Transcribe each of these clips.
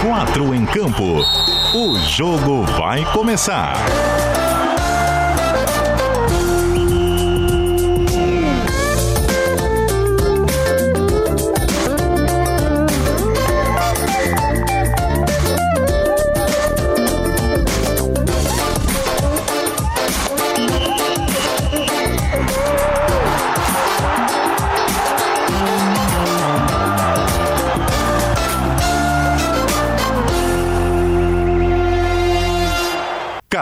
Quatro em campo. O jogo vai começar.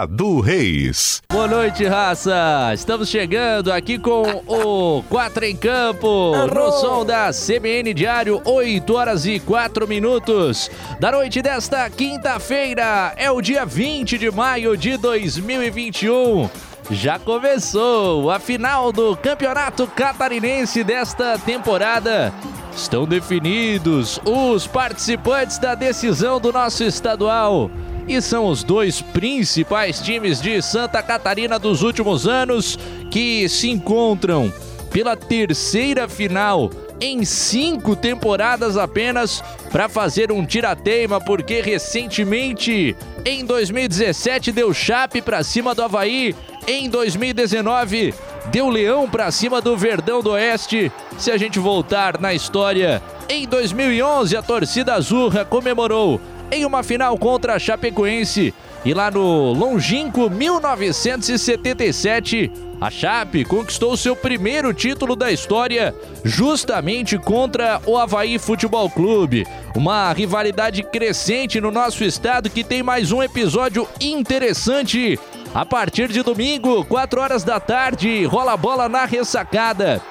Cadu Reis. Boa noite, raça! Estamos chegando aqui com o 4 em Campo, no som da CBN Diário, 8 horas e 4 minutos da noite desta quinta-feira. É o dia 20 de maio de 2021. Já começou a final do Campeonato Catarinense desta temporada. Estão definidos os participantes da decisão do nosso estadual e são os dois principais times de Santa Catarina dos últimos anos que se encontram pela terceira final em cinco temporadas apenas para fazer um tirateima, porque recentemente, em 2017, deu chape para cima do Havaí, em 2019, deu leão para cima do Verdão do Oeste. Se a gente voltar na história, em 2011, a torcida azurra comemorou em uma final contra a Chapecoense. E lá no longínquo 1977, a Chape conquistou seu primeiro título da história, justamente contra o Havaí Futebol Clube. Uma rivalidade crescente no nosso estado que tem mais um episódio interessante. A partir de domingo, 4 horas da tarde, rola a bola na ressacada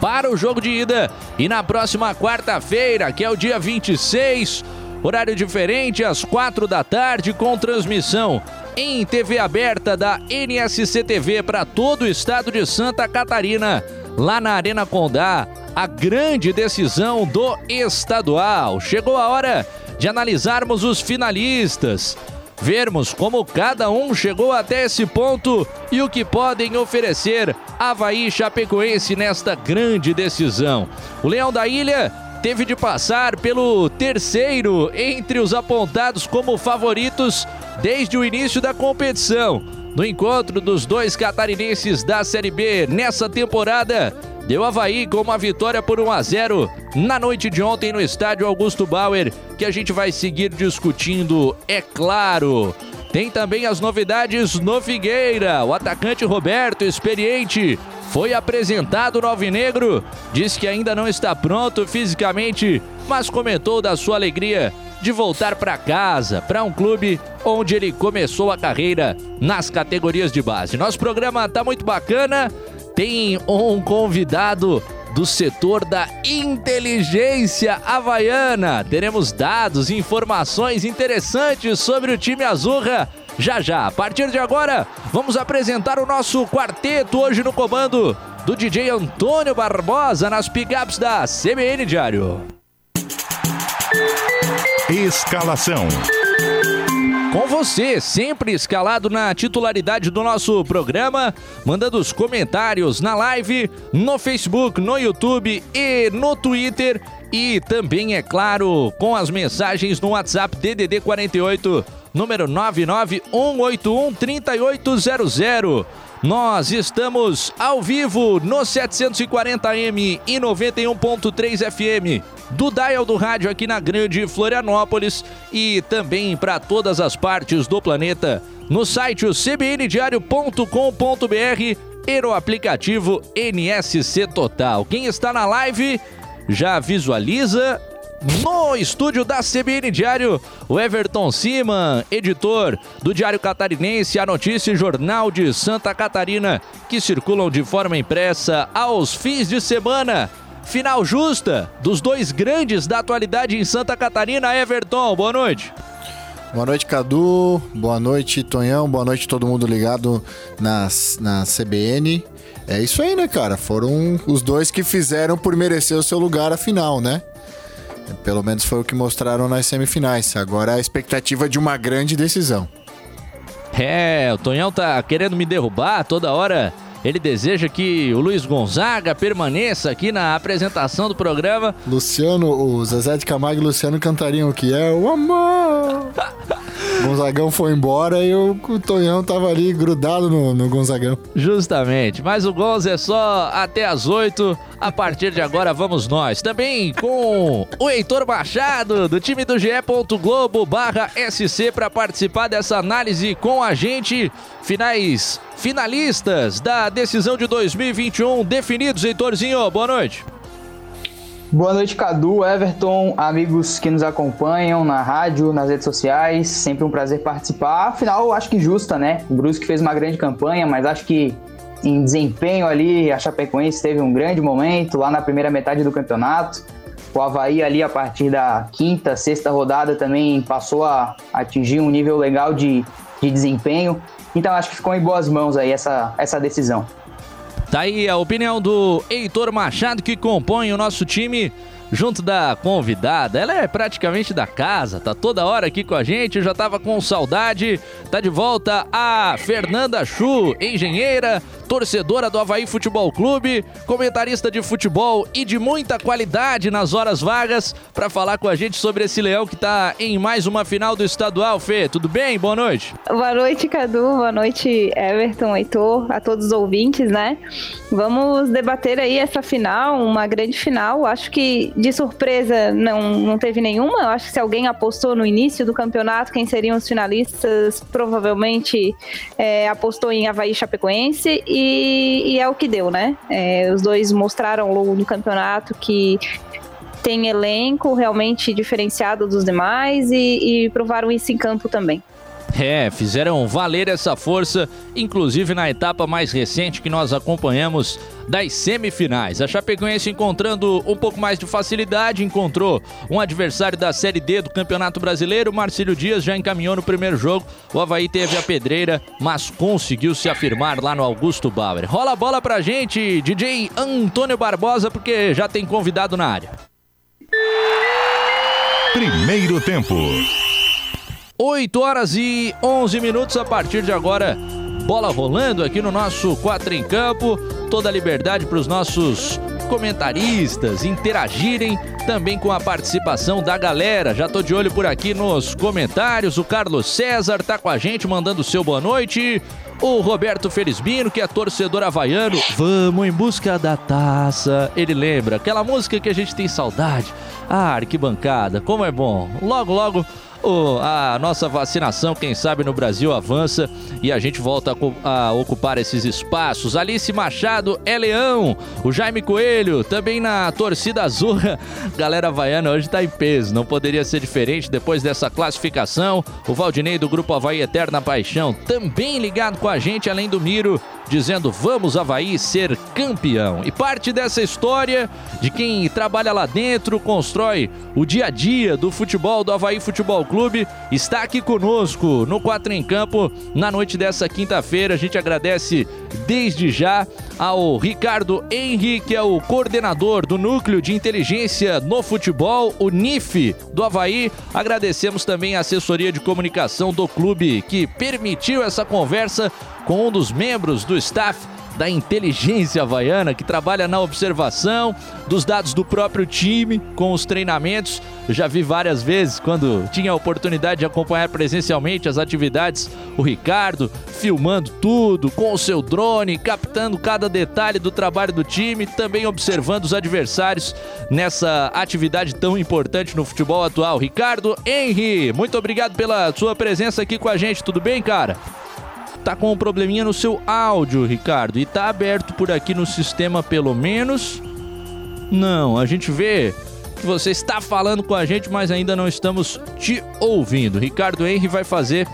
para o jogo de ida. E na próxima quarta-feira, que é o dia 26, Horário diferente, às quatro da tarde, com transmissão em TV aberta da NSC TV para todo o estado de Santa Catarina, lá na Arena Condá. A grande decisão do estadual. Chegou a hora de analisarmos os finalistas vermos como cada um chegou até esse ponto e o que podem oferecer Havaí Chapecoense nesta grande decisão. O Leão da Ilha teve de passar pelo terceiro entre os apontados como favoritos desde o início da competição. No encontro dos dois catarinenses da Série B nessa temporada, deu Havaí com uma vitória por 1 a 0 na noite de ontem no estádio Augusto Bauer, que a gente vai seguir discutindo, é claro. Tem também as novidades no Figueira. O atacante Roberto, experiente, foi apresentado no Alvinegro, diz que ainda não está pronto fisicamente, mas comentou da sua alegria de voltar para casa, para um clube onde ele começou a carreira nas categorias de base. Nosso programa tá muito bacana, tem um convidado do setor da inteligência havaiana. Teremos dados informações interessantes sobre o time Azurra já já. A partir de agora, vamos apresentar o nosso quarteto hoje no comando do DJ Antônio Barbosa nas pickups da CBN Diário. Escalação. Com você, sempre escalado na titularidade do nosso programa, mandando os comentários na live, no Facebook, no YouTube e no Twitter. E também, é claro, com as mensagens no WhatsApp DDD 48 número 991813800. Nós estamos ao vivo no 740M e 91.3 FM do Dial do Rádio aqui na Grande Florianópolis e também para todas as partes do planeta no site cbndiario.com.br e no aplicativo NSC Total. Quem está na live já visualiza no estúdio da CBN Diário, o Everton Siman, editor do Diário Catarinense, a notícia e jornal de Santa Catarina, que circulam de forma impressa aos fins de semana. Final justa dos dois grandes da atualidade em Santa Catarina. Everton, boa noite. Boa noite, Cadu. Boa noite, Tonhão. Boa noite, todo mundo ligado na, na CBN. É isso aí, né, cara? Foram os dois que fizeram por merecer o seu lugar à final, né? Pelo menos foi o que mostraram nas semifinais. Agora a expectativa de uma grande decisão. É, o Tonhão tá querendo me derrubar toda hora. Ele deseja que o Luiz Gonzaga permaneça aqui na apresentação do programa. Luciano, o Zezé de Camargo e Luciano cantariam o que é o amor. Gonzagão foi embora e o, o Tonhão tava ali grudado no, no Gonzagão. Justamente, mas o Gonz é só até as 8. A partir de agora vamos nós. Também com o Heitor Machado, do time do GE. Globo barra SC para participar dessa análise com a gente. Finais finalistas da decisão de 2021 definidos, Heitorzinho. Boa noite. Boa noite, Cadu, Everton, amigos que nos acompanham na rádio, nas redes sociais. Sempre um prazer participar. Afinal, acho que justa, né? O Brusque fez uma grande campanha, mas acho que em desempenho ali, a Chapecoense teve um grande momento lá na primeira metade do campeonato. O Havaí ali, a partir da quinta, sexta rodada, também passou a atingir um nível legal de, de desempenho. Então, acho que ficou em boas mãos aí essa, essa decisão. Tá aí a opinião do Heitor Machado, que compõe o nosso time junto da convidada. Ela é praticamente da casa, tá toda hora aqui com a gente, já tava com saudade. Tá de volta a Fernanda Chu, engenheira, torcedora do Havaí Futebol Clube, comentarista de futebol e de muita qualidade nas horas vagas, para falar com a gente sobre esse leão que tá em mais uma final do estadual. Fê, tudo bem? Boa noite. Boa noite, Cadu. Boa noite, Everton, Heitor, a todos os ouvintes, né? Vamos debater aí essa final, uma grande final. Acho que de surpresa não, não teve nenhuma. Eu acho que se alguém apostou no início do campeonato quem seriam os finalistas, provavelmente é, apostou em Havaí Chapecoense e e, é o que deu, né? É, os dois mostraram ao longo do campeonato que tem elenco realmente diferenciado dos demais e, e provaram isso em campo também. É, fizeram valer essa força, inclusive na etapa mais recente que nós acompanhamos das semifinais. A Chapecoense encontrando um pouco mais de facilidade, encontrou um adversário da Série D do Campeonato Brasileiro. Marcílio Dias já encaminhou no primeiro jogo. O Havaí teve a pedreira, mas conseguiu se afirmar lá no Augusto Bauer. Rola a bola pra gente, DJ Antônio Barbosa, porque já tem convidado na área. Primeiro tempo. 8 horas e 11 minutos a partir de agora. Bola rolando aqui no nosso 4 em Campo. Toda a liberdade para os nossos comentaristas interagirem também com a participação da galera. Já tô de olho por aqui nos comentários. O Carlos César tá com a gente mandando seu boa noite. O Roberto Felizbino, que é torcedor havaiano, vamos em busca da taça. Ele lembra aquela música que a gente tem saudade. Ah, arquibancada, como é bom. Logo, logo o, a nossa vacinação, quem sabe no Brasil avança e a gente volta a, a, ocupar esses espaços. Alice Machado é leão, o Jaime Coelho também na torcida azul. Galera Havaiana hoje tá em peso, não poderia ser diferente depois dessa classificação. O Valdinei do Grupo Havaí Eterna Paixão também ligado com a gente, além do Miro dizendo vamos Havaí ser campeão. E parte dessa história de quem trabalha lá dentro, constrói o dia a dia do futebol do Havaí Futebol Clube, está aqui conosco no Quatro em Campo na noite dessa quinta-feira. A gente agradece desde já ao Ricardo Henry, que é o coordenador do Núcleo de Inteligência no Futebol, o NIF do Havaí. Agradecemos também a assessoria de comunicação do clube que permitiu essa conversa com um dos membros do staff da inteligência havaiana que trabalha na observação dos dados do próprio time com os treinamentos. Eu já vi várias vezes quando tinha a oportunidade de acompanhar presencialmente as atividades, o Ricardo filmando tudo com o seu drone, captando cada detalhe do trabalho do time, também observando os adversários nessa atividade tão importante no futebol atual. Ricardo Henry, muito obrigado pela sua presença aqui com a gente. Tudo bem, cara? Tá com um probleminha no seu áudio, Ricardo, e tá aberto por aqui no sistema pelo menos. Não, a gente vê que você está falando com a gente, mas ainda não estamos te ouvindo. Ricardo Henry vai fazer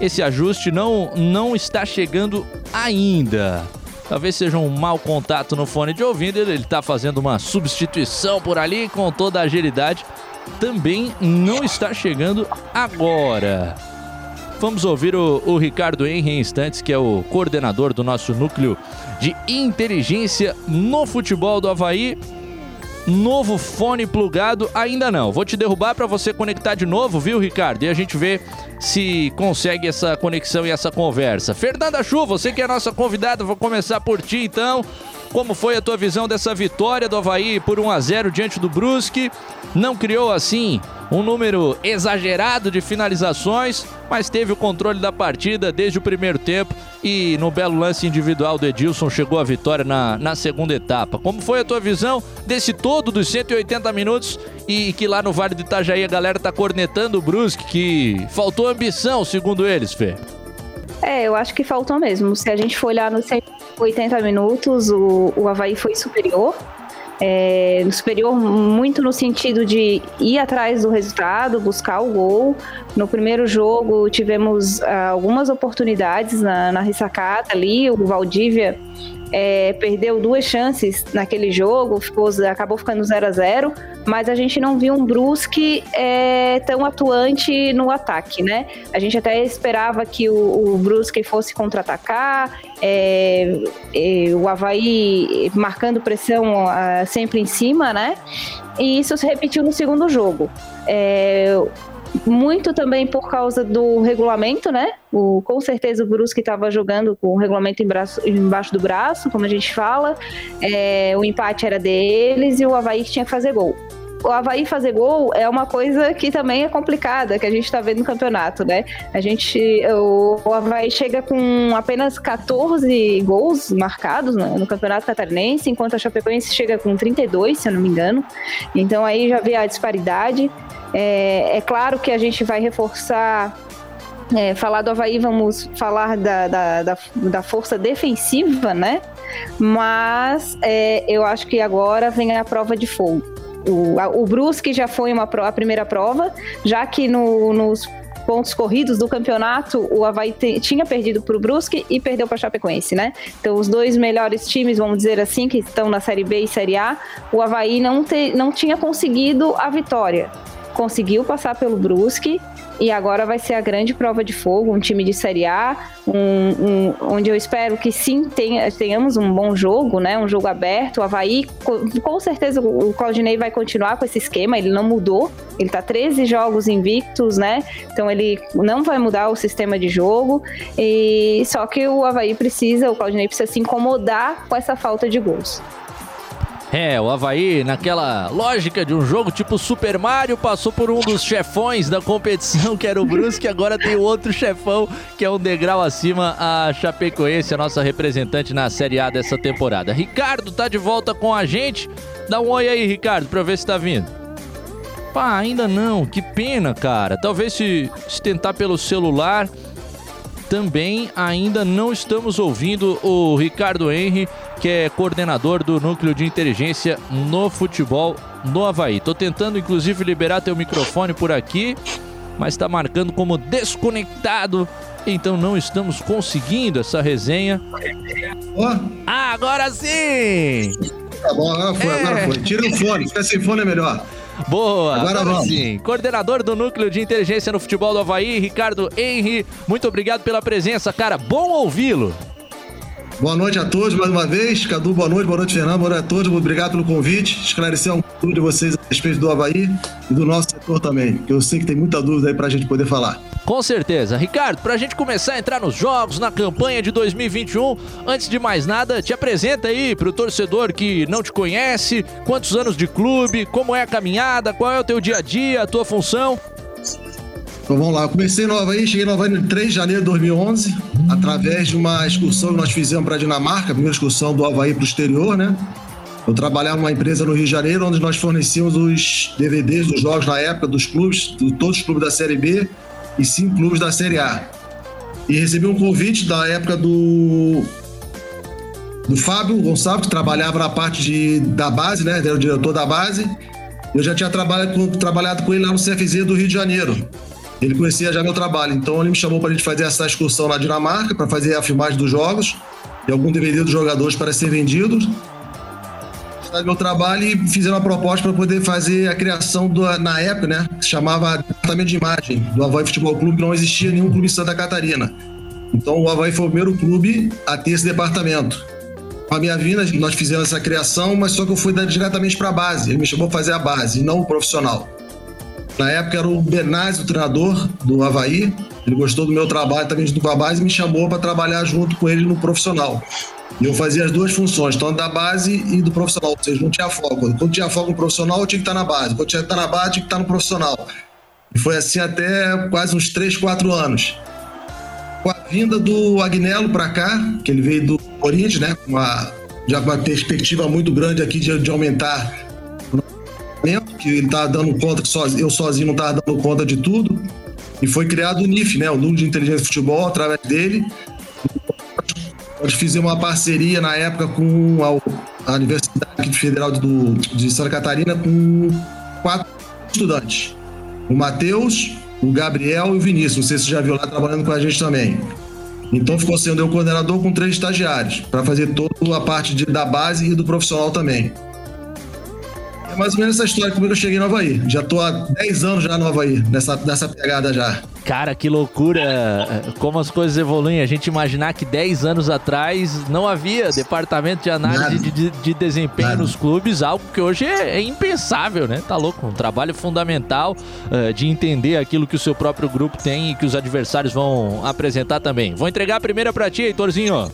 esse ajuste, não não está chegando ainda. Talvez seja um mau contato no fone de ouvido, ele está fazendo uma substituição por ali com toda a agilidade. Também não está chegando agora. Vamos ouvir o, o Ricardo Henry em instantes, que é o coordenador do nosso núcleo de inteligência no futebol do Havaí. novo fone plugado? Ainda não. Vou te derrubar para você conectar de novo, viu, Ricardo? E a gente vê se consegue essa conexão e essa conversa. Fernanda Chu, você que é nossa convidada, vou começar por ti então. Como foi a tua visão dessa vitória do Havaí por 1 a 0 diante do Brusque? Não criou assim um número exagerado de finalizações, mas teve o controle da partida desde o primeiro tempo e no belo lance individual do Edilson chegou a vitória na, na segunda etapa. Como foi a tua visão desse todo dos 180 minutos e que lá no Vale do Itajaí a galera tá cornetando o Brusque que faltou ambição, segundo eles, Fê? É, eu acho que faltou mesmo. Se a gente for olhar nos 180 minutos, o, o Havaí foi superior. É, superior muito no sentido de ir atrás do resultado, buscar o gol. No primeiro jogo tivemos uh, algumas oportunidades na, na ressacada ali, o Valdívia é, perdeu duas chances naquele jogo, ficou, acabou ficando 0 a 0 mas a gente não viu um Brusque é, tão atuante no ataque, né? A gente até esperava que o, o Brusque fosse contra-atacar, é, é, o Havaí marcando pressão uh, sempre em cima, né? E isso se repetiu no segundo jogo. É, muito também por causa do regulamento, né? O, com certeza o Brusque estava jogando com o regulamento em braço, embaixo do braço, como a gente fala. É, o empate era deles e o Havaí tinha que fazer gol o Havaí fazer gol é uma coisa que também é complicada, que a gente está vendo no campeonato, né? A gente, o, Havaí chega com apenas 14 gols marcados no, no, campeonato catarinense, enquanto a Chapecoense chega com 32, se eu não me engano. Então aí já vê a disparidade. É, é claro que a gente vai reforçar é, falar do Havaí, vamos falar da, da, da, da força defensiva, né? Mas é, eu acho que agora vem a prova de fogo. O, a, o Brusque já foi uma, a primeira prova, já que no, nos pontos corridos do campeonato, o Havaí te, tinha perdido para o Brusque e perdeu para a Chapecoense, né? Então, os dois melhores times, vamos dizer assim, que estão na Série B e Série A, o Havaí não, te, não tinha conseguido a vitória conseguiu passar pelo Brusque e agora vai ser a grande prova de fogo, um time de Série A, um, um, onde eu espero que sim tenha, tenhamos um bom jogo, né? Um jogo aberto. O Havaí, com, com certeza, o Claudinei vai continuar com esse esquema, ele não mudou. Ele tá 13 jogos invictos, né? Então ele não vai mudar o sistema de jogo. E só que o Havaí precisa, o Claudinei precisa se incomodar com essa falta de gols. É, o Havaí, naquela lógica de um jogo tipo Super Mario, passou por um dos chefões da competição, que era o Brusque, agora tem outro chefão, que é um degrau acima, a Chapecoense, a nossa representante na Série A dessa temporada. Ricardo tá de volta com a gente. Dá um oi aí, Ricardo, pra ver se tá vindo. Pá, ainda não, que pena, cara. Talvez se, se tentar pelo celular também ainda não estamos ouvindo o Ricardo Henry, que é coordenador do núcleo de inteligência no futebol no Havaí. Tô tentando inclusive liberar teu microfone por aqui, mas está marcando como desconectado. Então não estamos conseguindo essa resenha. Oh. Ah, agora sim! Tá bom, agora foi, é. agora foi. Tira o fone, fica sem fone é melhor. Boa, agora, agora vamos. sim. Coordenador do Núcleo de Inteligência no Futebol do Havaí, Ricardo Henry. Muito obrigado pela presença, cara. Bom ouvi-lo. Boa noite a todos mais uma vez. Cadu, boa noite. Boa noite, Fernando. Boa noite a todos. Obrigado pelo convite. Esclarecer um pouco de vocês a respeito do Havaí e do nosso setor também, que eu sei que tem muita dúvida aí pra gente poder falar. Com certeza. Ricardo, pra gente começar a entrar nos jogos, na campanha de 2021, antes de mais nada, te apresenta aí pro torcedor que não te conhece, quantos anos de clube, como é a caminhada, qual é o teu dia a dia, a tua função. Então vamos lá, eu comecei no Havaí, cheguei no Havaí no 3 de janeiro de 2011, através de uma excursão que nós fizemos para a Dinamarca, a primeira excursão do Havaí para o exterior, né? Eu trabalhava numa empresa no Rio de Janeiro, onde nós fornecíamos os DVDs dos jogos na época dos clubes, de todos os clubes da Série B e cinco clubes da Série A. E recebi um convite da época do do Fábio Gonçalves, que trabalhava na parte de, da base, né? Era o diretor da base. Eu já tinha trabalhado com, trabalhado com ele lá no CFZ do Rio de Janeiro. Ele conhecia já meu trabalho, então ele me chamou para a gente fazer essa excursão na Dinamarca, para fazer a filmagem dos jogos e algum DVD dos jogadores para ser vendidos. Meu trabalho e fizeram uma proposta para poder fazer a criação do, na época, né? Se chamava Departamento de Imagem do Havaí Futebol Clube, que não existia nenhum clube em Santa Catarina. Então o Havaí foi o primeiro clube a ter esse departamento. Com a minha vinda, nós fizemos essa criação, mas só que eu fui diretamente para a base. Ele me chamou para fazer a base, não o profissional. Na época era o Benazzi, o treinador do Havaí. Ele gostou do meu trabalho também junto com a base e me chamou para trabalhar junto com ele no profissional. E eu fazia as duas funções, tanto da base e do profissional. Ou seja, não tinha foco. Quando tinha foco no profissional, eu tinha que estar na base. Quando tinha que estar na base, tinha que estar no profissional. E foi assim até quase uns 3, 4 anos. Com a vinda do Agnello para cá, que ele veio do Corinthians, né? Com uma, já com uma perspectiva muito grande aqui de, de aumentar que ele estava dando conta que eu sozinho não estava dando conta de tudo. E foi criado o NIF, né? O Núcleo de Inteligência de Futebol, através dele. Nós fizemos uma parceria na época com a, Universidade Federal do, de Santa Catarina com quatro estudantes. O Matheus, o Gabriel e o Vinícius. Não sei se você já viu lá trabalhando com a gente também. Então ficou sendo eu coordenador com três estagiários, para fazer toda a parte de, da base e do profissional também. É mais ou menos essa história como eu cheguei no Havaí. Já tô há 10 anos já no Havaí, nessa, nessa pegada já. Cara, que loucura como as coisas evoluem. A gente imaginar que 10 anos atrás não havia departamento de análise de, de, de, desempenho Nada. nos clubes, algo que hoje é, é, impensável, né? Tá louco. Um trabalho fundamental uh, de entender aquilo que o seu próprio grupo tem e que os adversários vão apresentar também. Vou entregar a primeira pra ti, Heitorzinho.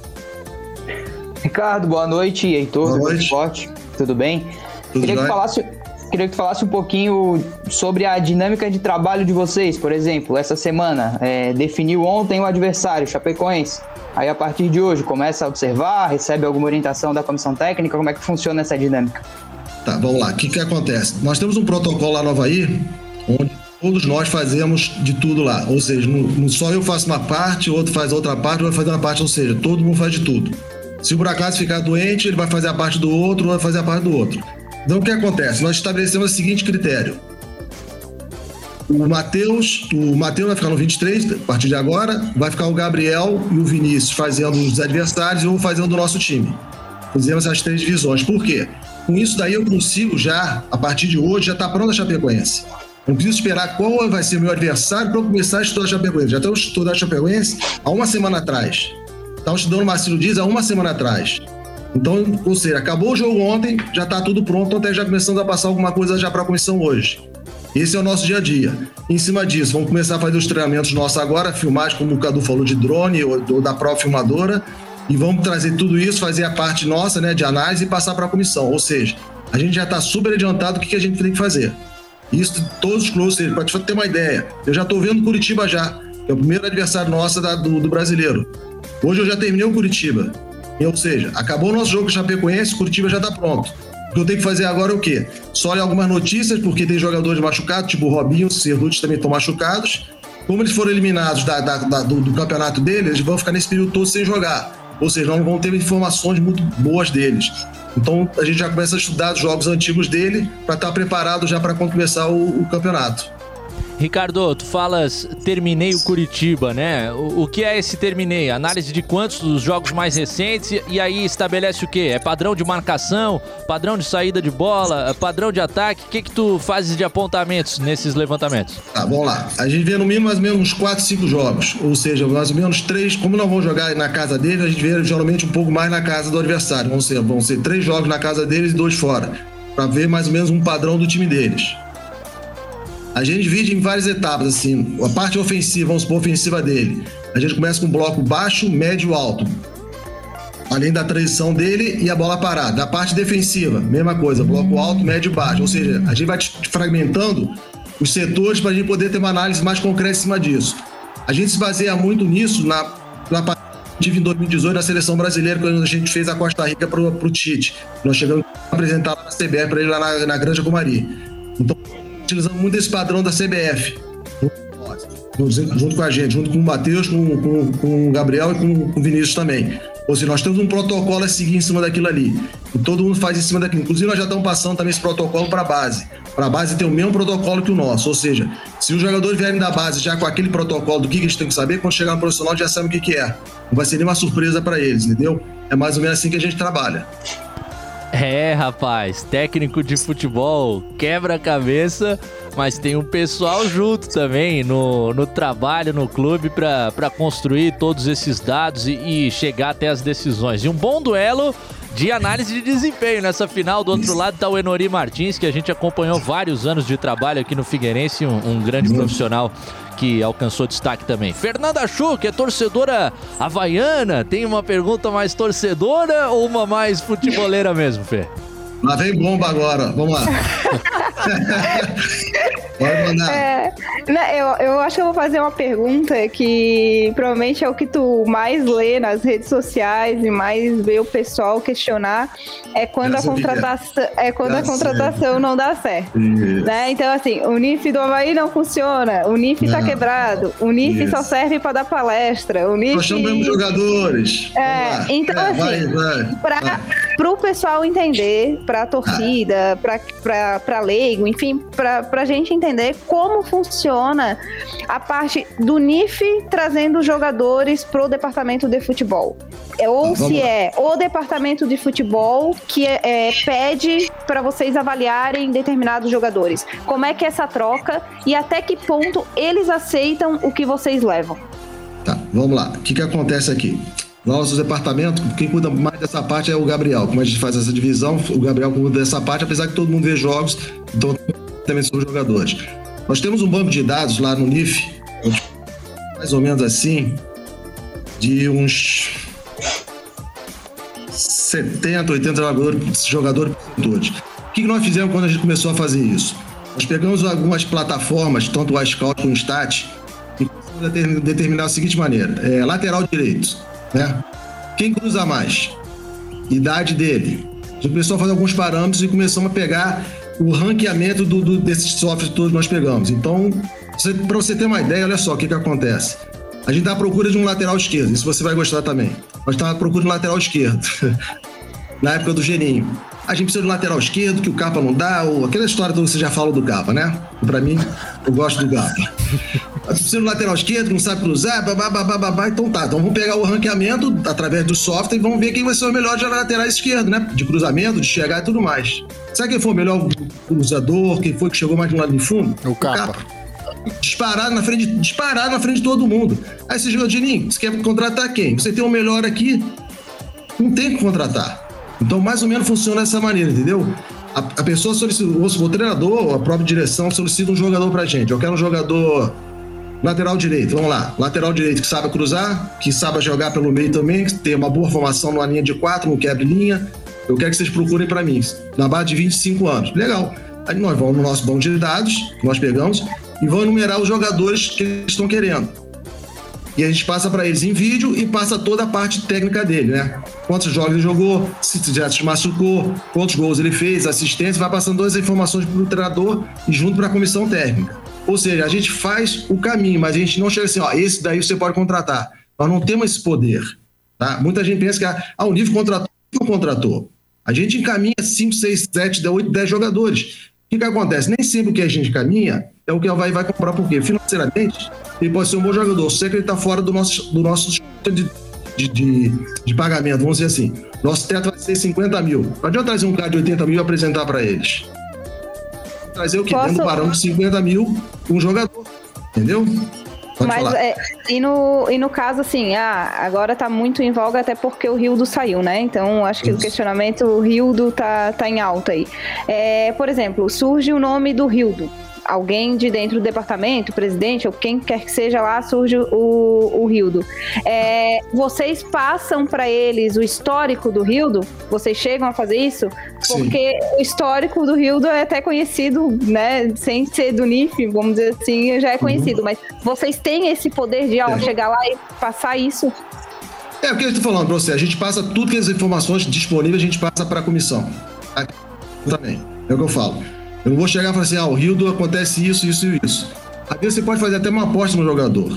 Ricardo, boa noite. Heitor, boa noite. Esporte. Tudo bem? Queria que, falasse, queria que falasse um pouquinho sobre a dinâmica de trabalho de vocês, por exemplo, essa semana. É, definiu ontem o adversário, Chapecoense. Aí a partir de hoje começa a observar, recebe alguma orientação da comissão técnica, como é que funciona essa dinâmica? Tá, vamos lá. O que, que acontece? Nós temos um protocolo lá no Havaí, onde todos nós fazemos de tudo lá. Ou seja, não, só eu faço uma parte, o outro faz outra parte, o outro faz uma parte, ou seja, todo mundo faz de tudo. Se por acaso ficar doente, ele vai fazer a parte do outro, ou vai fazer a parte do outro. Então, o que acontece? Nós estabelecemos o seguinte critério. O Matheus, o Matheus vai ficar no 23, a partir de agora, vai ficar o Gabriel e o Vinícius fazendo os adversários e eu fazendo o nosso time. Fizemos as três divisões. Por quê? Com isso daí eu consigo já, a partir de hoje, já está pronta a Chapecoense. Não preciso esperar qual vai ser o meu adversário para eu começar a estudar a Chapecoense. Já estamos estudando a Chapecoense há uma semana atrás. Estamos estudando o Marcelo Dias há uma semana atrás. Então, ou seja, acabou o jogo ontem, já está tudo pronto, até já começando a passar alguma coisa já para a comissão hoje. Esse é o nosso dia a dia. Em cima disso, vamos começar a fazer os treinamentos nossos agora, filmagem, como o Cadu falou, de drone ou, ou da própria filmadora, e vamos trazer tudo isso, fazer a parte nossa né, de análise e passar para a comissão. Ou seja, a gente já está super adiantado o que, que a gente tem que fazer. Isso, todos os clubes, para te ter uma ideia, eu já estou vendo Curitiba já, que é o primeiro adversário nosso da, do, do brasileiro. Hoje eu já terminei o Curitiba. Ou seja, acabou o nosso jogo Chapecoense, Curitiba já está pronto. O que eu tenho que fazer agora é o quê? Só olhar algumas notícias, porque tem jogadores machucados, tipo o Robinho, o Cerruti também estão machucados. Como eles foram eliminados da, da, da, do, do, campeonato deles, eles vão ficar nesse período todo sem jogar. Ou seja, não vão ter informações muito boas deles. Então a gente já começa a estudar os jogos antigos dele para estar tá preparado já para começar o, o campeonato. Ricardo, tu falas terminei o Curitiba, né? O, o, que é esse terminei? Análise de quantos dos jogos mais recentes e aí estabelece o quê? É padrão de marcação, padrão de saída de bola, padrão de ataque? O que que tu fazes de apontamentos nesses levantamentos? Tá, vamos lá. A gente vê no mínimo mais ou menos uns 4, 5 jogos, ou seja, mais ou menos 3, como não vamos jogar na casa deles, a gente vê geralmente um pouco mais na casa do adversário. Vão ser, vão ser 3 jogos na casa deles e 2 fora, para ver mais ou menos um padrão do time deles. A gente divide em várias etapas, assim. A parte ofensiva, vamos supor, ofensiva dele. A gente começa com um bloco baixo, médio, alto. Além da transição dele e a bola parada. A parte defensiva, mesma coisa, bloco alto, médio, baixo. Ou seja, a gente vai fragmentando os setores para a gente poder ter uma análise mais concreta em cima disso. A gente se baseia muito nisso na, na tive em 2018 na seleção brasileira, quando a gente fez a Costa Rica para o Tite. Nós chegamos a apresentar na CBR para ele lá na, na Granja Comari. Então, utilizando muito esse padrão da CBF. Junto com a gente, junto com o Matheus, com, com, com o Gabriel e com, com o Vinícius também. Ou seja, nós temos um protocolo a seguir em cima daquilo ali. E todo mundo faz em cima daquilo. Inclusive, nós já estamos passando também esse protocolo para a base. Para a base ter o mesmo protocolo que o nosso. Ou seja, se os jogadores vierem da base já com aquele protocolo do que, eles têm que saber, quando chegar no profissional já sabem o que, que é. Não vai ser nenhuma surpresa para eles, entendeu? É mais ou menos assim que a gente trabalha. É, rapaz, técnico de futebol quebra cabeça, mas tem um pessoal junto também no, no trabalho, no clube, para construir todos esses dados e, e chegar até as decisões. E um bom duelo de análise de desempenho nessa final. Do outro lado está o Enori Martins, que a gente acompanhou vários anos de trabalho aqui no Figueirense, um, um grande profissional que alcançou destaque também. Fernanda Chu, que é torcedora havaiana, tem uma pergunta mais torcedora ou uma mais futeboleira mesmo, Fê? Lá vem bomba agora, vamos lá. É, né, eu, eu acho que eu vou fazer uma pergunta que provavelmente é o que tu mais lê nas redes sociais e mais vê o pessoal questionar. É quando a contratação, é quando a contratação não dá certo. Né? Então, assim, o NIF do Havaí não funciona, o NIF está quebrado, o NIF Isso. só serve para dar palestra. O NIF... Nós chamamos jogadores. É, então, é, assim, para o pessoal entender, para a torcida, para leigo, enfim, para a gente entender como funciona a parte do NIF trazendo jogadores para o departamento de futebol. É, ou Vamos se lá. é o departamento de futebol que é, é, pede para vocês avaliarem determinados jogadores. Como é que é essa troca e até que ponto eles aceitam o que vocês levam? Tá, vamos lá. O que, que acontece aqui? Nosso departamento, quem cuida mais dessa parte é o Gabriel. Como a gente faz essa divisão, o Gabriel cuida dessa parte, apesar que todo mundo vê jogos, então também são jogadores. Nós temos um banco de dados lá no NIF, mais ou menos assim, de uns 70, 80 jogadores, jogadores por O que nós fizemos quando a gente começou a fazer isso? Nós pegamos algumas plataformas, tanto o iScout quanto o Stat, e determinar da seguinte maneira: é, lateral direito, né? Quem cruza mais? Idade dele. A gente começou a fazer alguns parâmetros e começamos a pegar o ranqueamento do, do, desses softwares todos nós pegamos. Então, para você ter uma ideia, olha só o que, que acontece. A gente está à procura de um lateral esquerdo, isso você vai gostar também. Nós estamos à procura de um lateral esquerdo, na época do Geninho. A gente precisa de um lateral esquerdo, que o capa não dá, ou aquela história que você já falou do capa, né? Para mim, eu gosto do capa. Precisa um lateral esquerdo, que não sabe cruzar, babá, babá, então tá. Então vamos pegar o ranqueamento através do software e vamos ver quem vai ser o melhor de laterais esquerdo, né? De cruzamento, de chegar e tudo mais. Sabe quem foi o melhor cruzador? Quem foi que chegou mais de um lado de fundo? O Capa. Disparado na frente, disparado na frente de todo mundo. Aí você chegou, Dininho, você quer contratar quem? Você tem o melhor aqui, não tem que contratar. Então, mais ou menos funciona dessa maneira, entendeu? A, a pessoa solicita, o treinador, a própria direção solicita um jogador pra gente. Eu quero um jogador lateral direito, vamos lá. Lateral direito que sabe cruzar, que sabe jogar pelo meio também, que tem uma boa formação numa linha de quatro, não quebre linha, eu quero que vocês procurem para mim, na base de 25 anos. Legal. Aí nós vamos no nosso banco de dados, nós pegamos, e vamos enumerar os jogadores que eles estão querendo. E a gente passa para eles em vídeo e passa toda a parte técnica dele, né? Quantos jogos ele jogou, se já se machucou, quantos gols ele fez, assistência, vai passando todas as informações para o treinador e junto para a comissão técnica. Ou seja, a gente faz o caminho, mas a gente não chega assim, ó, esse daí você pode contratar. Nós não temos esse poder. Tá? Muita gente pensa que ah, o nível contratou, o contratou. A gente encaminha 5, 6, 7, 8, 10 jogadores. O que, que acontece? Nem sempre o que a gente encaminha é o que vai, vai comprar, porque financeiramente ele pode ser um bom jogador, sei que ele está fora do nosso, do nosso de, de, de, de, pagamento, vamos dizer assim. Nosso teto vai ser 50 mil. Não adianta trazer um cara de 80 mil e apresentar para eles. Trazer o quê? Posso... Dentro do parâmetro de 50 mil, um jogador. Entendeu? Pode Mas, é, e, no, e no caso, assim, ah, agora tá muito em voga até porque o Rildo saiu, né? Então, acho que Isso. o questionamento, o Rildo tá, tá em alta aí. É, por exemplo, surge o nome do Rildo alguém de dentro do departamento, o presidente ou quem quer que seja lá, surge o, o Rildo. É, vocês passam para eles o histórico do Rildo? Vocês chegam a fazer isso? Porque Sim. o histórico do Rildo é até conhecido, né? Sem ser do NIF, vamos dizer assim, já é conhecido. Uhum. Mas vocês têm esse poder de ó, é. chegar lá e passar isso? É o que eu estou falando para você. A gente passa tudo que as informações disponíveis, a gente passa para a comissão. Também. É o que eu falo. Eu vou chegar e falar assim, ah, o Rio acontece isso, isso e isso. Às vezes você pode fazer até uma aposta no jogador.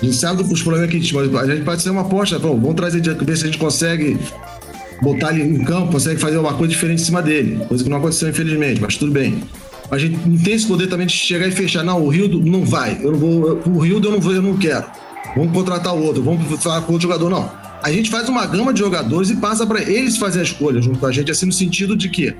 A gente sabe dos problemas que a gente mas a gente pode ser uma aposta, vamos trazer, ver se a gente consegue botar ele em campo, consegue fazer uma coisa diferente em cima dele. Coisa que não aconteceu, infelizmente, mas tudo bem. A gente não tem esse poder também de chegar e fechar. Não, o Rio não vai. Eu não vou. O Rio eu não vou, eu não quero. Vamos contratar outro, vamos falar com outro jogador. Não. A gente faz uma gama de jogadores e passa para eles fazer a escolha junto com a gente, assim, no sentido de que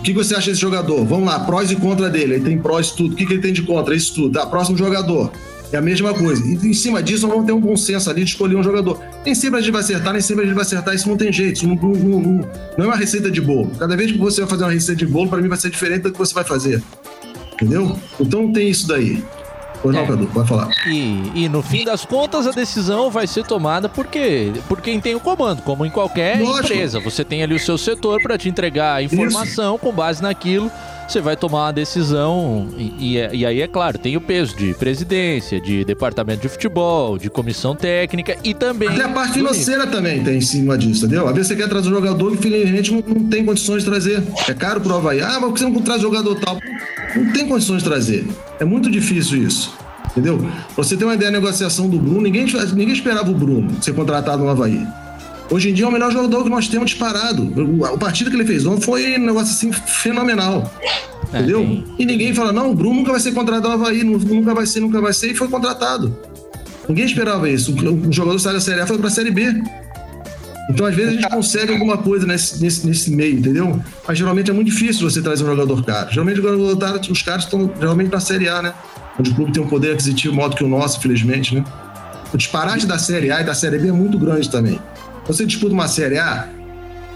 o que você acha desse jogador? Vamos lá, prós e contra dele. Ele tem prós tudo. O que, que ele tem de contra? Isso tudo. Tá, próximo jogador. É a mesma coisa. E em cima disso, nós vamos ter um bom senso ali de escolher um jogador. Nem sempre a gente vai acertar, nem sempre a gente vai acertar. Isso não tem jeito. Isso não, não, não, não é uma receita de bolo. Cada vez que você vai fazer uma receita de bolo, para mim vai ser diferente do que você vai fazer. Entendeu? Então tem isso daí. Pois não, É. Cadu, pode falar. E, e no fim das contas a decisão vai ser tomada porque por quem tem o comando, como em qualquer Lógico. empresa. Você tem ali o seu setor para te entregar a informação com base naquilo. Você vai tomar uma decisão e, e- e aí é claro tem o peso de presidência, de departamento de futebol, de comissão técnica e também Até a parte financeira também tem em cima disso, entendeu? Às vezes você quer trazer um jogador que, infelizmente, não, não tem condições de trazer. É caro pro Havaí. Ah, mas você não traz jogador tal? Não tem condições de trazer. É muito difícil isso. Entendeu? Pra você ter uma ideia da negociação do Bruno, ninguém, ninguém esperava o Bruno ser contratado no Havaí. Hoje em dia é o melhor jogador que nós temos disparado. O, o partido que ele fez ontem foi um negócio assim fenomenal. É, Entendeu? E ninguém fala, não, o Bruno nunca vai ser contratado no Havaí, nu- nunca vai ser, nunca vai ser, e foi contratado. Ninguém esperava isso. O jogador saiu da Série A foi pra Série B. Então, às vezes, a gente consegue alguma coisa nesse, nesse, nesse meio, entendeu? Mas geralmente é muito difícil você trazer um jogador caro. Geralmente, caro, os caras estão geralmente na Série A, né? Onde o clube tem um poder aquisitivo maior do que o nosso, infelizmente, né? O disparate da Série A e da Série B é muito grande também. Você disputa uma Série A,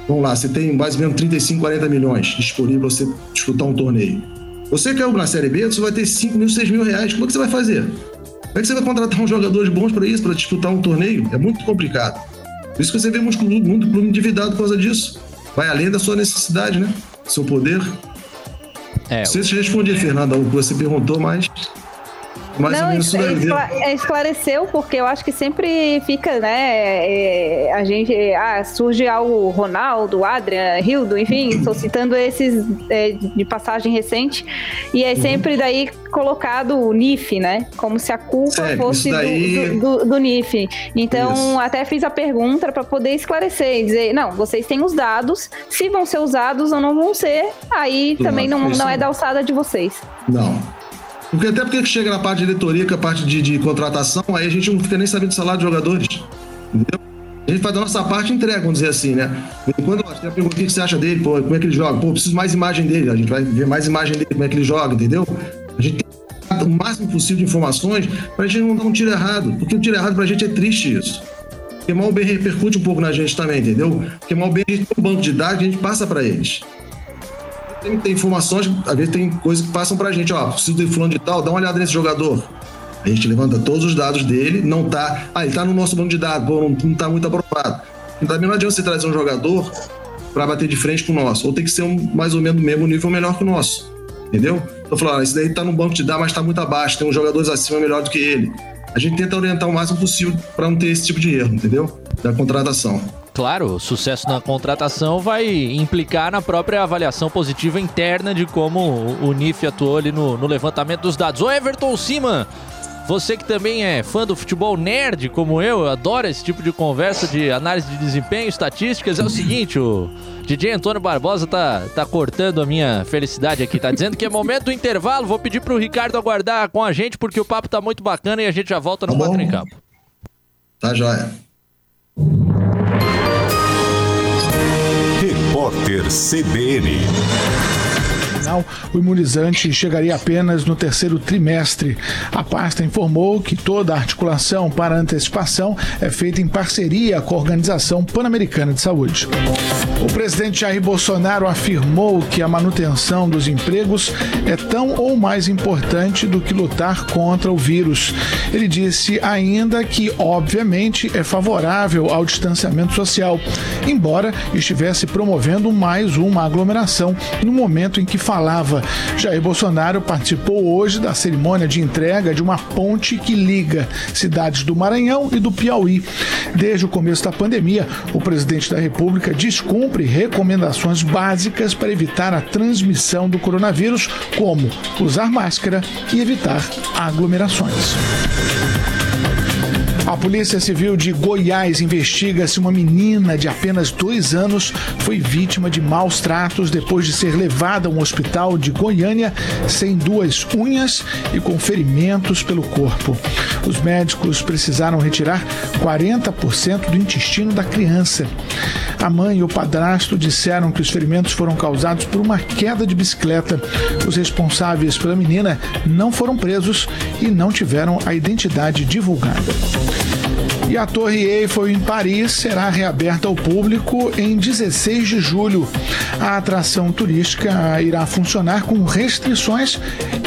vamos lá, você tem mais ou menos 35, 40 milhões disponível para você disputar um torneio. Você quer na Série B, você vai ter 5 mil, 6 mil reais. Como é que você vai fazer? Como é que você vai contratar uns jogadores bons para isso, para disputar um torneio? É muito complicado. Por isso que você vê muito clube, muito clube endividado por causa disso. Vai além da sua necessidade, né? Seu poder. É, Não sei se eu respondi, Fernanda, o que você perguntou, mas. Mais ou Não, menos escla- é, esclareceu, porque eu acho que sempre fica, né? é, a gente. Ah, surge algo Ronaldo, Adrian, Hildo, enfim, estou citando esses é, de passagem recente. E Uhum. é sempre daí colocado o NIF, né? Como se a culpa Sério, fosse daí- do, do, do NIF. Então, Isso. até fiz a pergunta para poder esclarecer e dizer: não, vocês têm os dados, se vão ser usados ou não vão ser, aí Tudo também não, isso não é da alçada de vocês. Não. Porque até porque chega na parte de diretoria, que é a parte de, de contratação, aí a gente não fica nem sabendo do salário de jogadores. Entendeu? A gente faz a nossa parte e entrega, vamos dizer assim, né? Quando ó, tem a pergunta, o que você acha dele? Pô, como é que ele joga? Pô, preciso mais imagem dele. A gente vai ver mais imagem dele, como é que ele joga, entendeu? A gente tem o máximo possível de informações pra gente não dar um tiro errado. Porque o tiro errado pra gente é triste isso. Porque mal bem repercute um pouco na gente também, entendeu? Porque mal bem a gente tem um banco de dados que a gente passa pra eles tem, tem informações, às vezes tem coisas que passam pra gente, ó, preciso de fulano de tal, dá uma olhada nesse jogador. A gente levanta todos os dados dele, não tá. Ah, ele tá no nosso banco de dados, pô, não, não tá muito aprovado. Então, também não adianta você trazer um jogador pra bater de frente com o nosso. Ou tem que ser um, mais ou menos do mesmo nível melhor que o nosso. Entendeu? Então falando, ah, esse daí tá no banco de dados, mas tá muito abaixo, tem uns jogadores acima melhor do que ele. A gente tenta orientar o máximo possível pra não ter esse tipo de erro, entendeu? Da contratação. Claro, o sucesso na contratação vai implicar na própria avaliação positiva interna de como o- NIF atuou ali no, no levantamento dos dados. Ô Everton Siman, você que também é fã do futebol nerd como eu, adoro esse tipo de conversa de análise de desempenho, estatísticas. É o seguinte, o DJ Antônio Barbosa tá, tá cortando a minha felicidade aqui, tá dizendo que é momento do intervalo. Vou pedir pro Ricardo aguardar com a gente porque o papo tá muito bacana e a gente já volta no Tá bom. 4 em Campo. Tá joia. Repórter CBN. O imunizante chegaria apenas no terceiro trimestre. A pasta informou que toda a articulação para antecipação é feita em parceria com a Organização Pan-Americana de Saúde. O presidente Jair Bolsonaro afirmou que a manutenção dos empregos é tão ou mais importante do que lutar contra o vírus. Ele disse ainda que, obviamente, é favorável ao distanciamento social, embora estivesse promovendo mais uma aglomeração no momento em que falava. Jair Bolsonaro participou hoje da cerimônia de entrega de uma ponte que liga cidades do Maranhão e do Piauí. Desde o começo da pandemia, o presidente da República descumpre recomendações básicas para evitar a transmissão do coronavírus, como usar máscara e evitar aglomerações. A Polícia Civil de Goiás investiga se uma menina de apenas dois anos foi vítima de maus tratos depois de ser levada a um hospital de Goiânia sem duas unhas e com ferimentos pelo corpo. Os médicos precisaram retirar 40% do intestino da criança. A mãe e o padrasto disseram que os ferimentos foram causados por uma queda de bicicleta. Os responsáveis pela menina não foram presos e não tiveram a identidade divulgada. E a Torre Eiffel em Paris será reaberta ao público em 16 de julho. A atração turística irá funcionar com restrições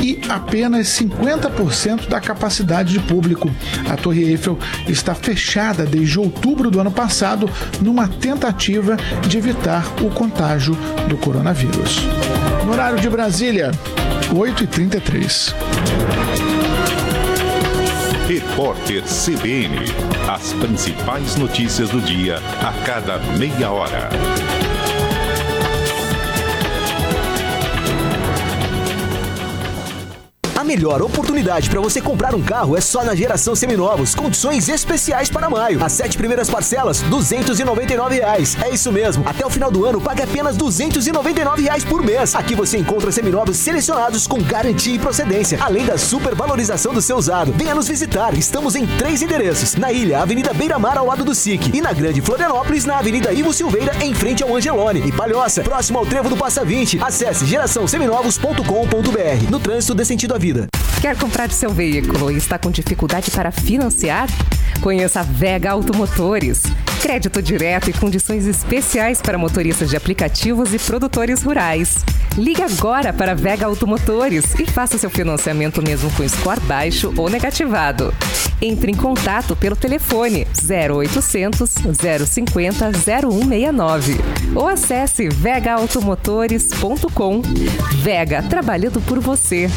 e apenas 50% da capacidade de público. A Torre Eiffel está fechada desde outubro do ano passado numa tentativa de evitar o contágio do coronavírus. No horário de Brasília, 8h33. Repórter CBN. As principais notícias do dia a cada meia hora. Melhor oportunidade para você comprar um carro é só na Geração Seminovos. Condições especiais para maio. As sete primeiras parcelas, 299 reais. É isso mesmo. Até o final do ano, pague apenas 299 reais por mês. Aqui você encontra seminovos selecionados com garantia e procedência, além da supervalorização do seu usado. Venha nos visitar. Estamos em três endereços. Na ilha, Avenida Beira Mar, ao lado do SIC. E na Grande Florianópolis, na Avenida Ivo Silveira, em frente ao Angelone. E Palhoça, próximo ao Trevo do Passa 20. Acesse geraçãoseminovos.com.br. No trânsito dê sentido à vida. Quer comprar seu veículo e está com dificuldade para financiar? Conheça a Vega Automotores. Crédito direto e condições especiais para motoristas de aplicativos e produtores rurais. Ligue agora para a Vega Automotores e faça seu financiamento mesmo com score baixo ou negativado. Entre em contato pelo telefone 0800 050 0169 ou acesse vegaautomotores.com. Vega, trabalhando por você.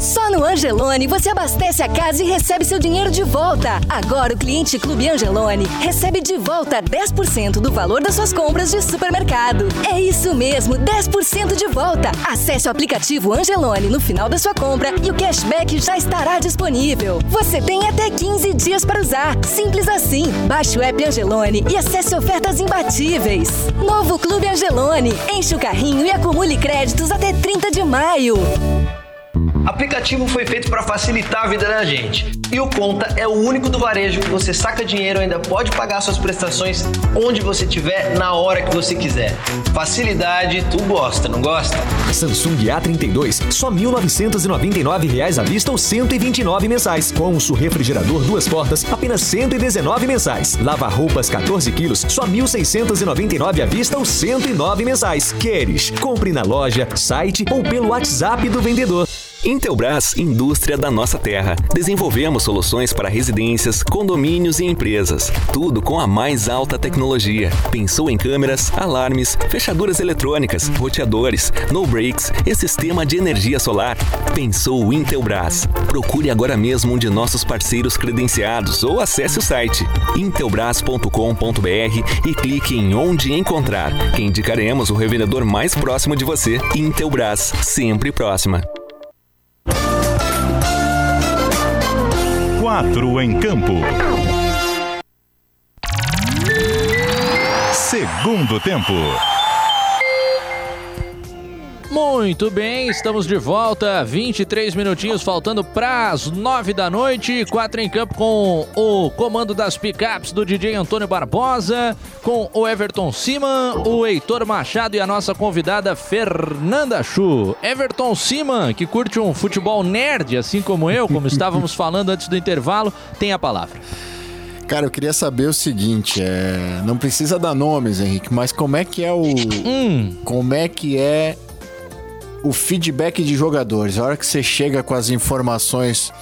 Só no Angelone você abastece a casa e recebe seu dinheiro de volta. Agora o cliente Clube Angelone recebe de volta 10% do valor das suas compras de supermercado. É isso mesmo, 10% de volta. Acesse o aplicativo Angelone no final da sua compra e o cashback já estará disponível. Você tem até 15 dias para usar. Simples assim. Baixe o app Angelone e acesse ofertas imbatíveis. Novo Clube Angelone. Enche o carrinho e acumule créditos até 30 de maio. Aplicativo foi feito para facilitar a vida da gente. E o Conta é o único do varejo que você saca dinheiro e ainda pode pagar suas prestações onde você estiver, na hora que você quiser. Facilidade, tu gosta, não gosta? Samsung A32, só 1.999 reais à vista ou 129 mensais. Consul refrigerador duas portas, apenas 119 mensais. Lava roupas 14 quilos, só R$ 1.699 à vista ou 109 mensais. Queres? Compre na loja, site ou pelo WhatsApp do vendedor. Intelbras, indústria da nossa terra. Desenvolvemos soluções para residências, condomínios e empresas. Tudo com a mais alta tecnologia. Pensou em câmeras, alarmes, fechaduras eletrônicas, roteadores, no breaks e sistema de energia solar. Pensou Intelbras. Procure agora mesmo um de nossos parceiros credenciados ou acesse o site intelbras.com.br e clique em onde encontrar, que indicaremos o revendedor mais próximo de você. Intelbras, sempre próxima. Quatro em campo. Segundo tempo. Muito bem, estamos de volta. 23 minutinhos faltando para as 9 da noite. Quatro em campo com o comando das picapes do DJ Antônio Barbosa, com o Everton Siman, o Heitor Machado e a nossa convidada Fernanda Chu. Everton Siman, que curte um futebol nerd, assim como eu, como estávamos falando antes do intervalo, tem a palavra. Cara, eu queria saber o seguinte, é... não precisa dar nomes, Henrique, mas como é que é o... Hum. Como é que é o feedback de jogadores? A hora que você chega com as informações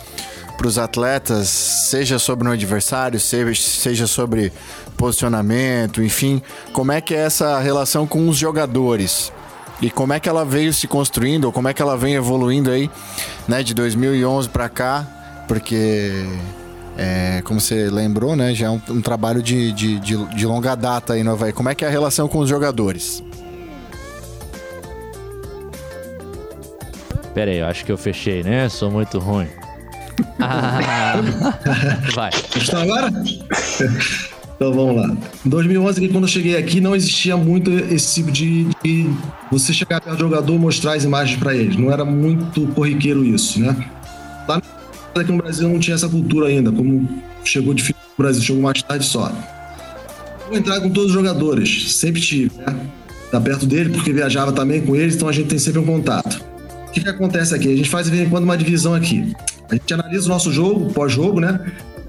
para os atletas, seja sobre o adversário, seja, seja sobre posicionamento, enfim, como é que é essa relação com os jogadores? E como é que ela veio se construindo, ou como é que ela vem evoluindo aí, né, de 2011 para cá, porque é, como você lembrou, né? Já é um, um trabalho de, de, de, de, longa data aí no Havaí. Como é que é a relação com os jogadores? Pera aí, eu acho que eu fechei, né? Sou muito ruim. Ah, vai. Está agora? Então vamos lá. Em 2011, quando eu cheguei aqui, não existia muito esse tipo de, de você chegar perto do jogador e mostrar as imagens para eles. Não era muito corriqueiro isso, né? Lá aqui no Brasil não tinha essa cultura ainda, como chegou difícil no Brasil, chegou mais tarde só. Vou entrar com todos os jogadores, sempre tive, né? Tá perto dele, porque viajava também com eles, então a gente tem sempre um contato. Que, que acontece aqui? A gente faz de vez em quando uma divisão aqui. A gente analisa o nosso jogo, pós-jogo, né?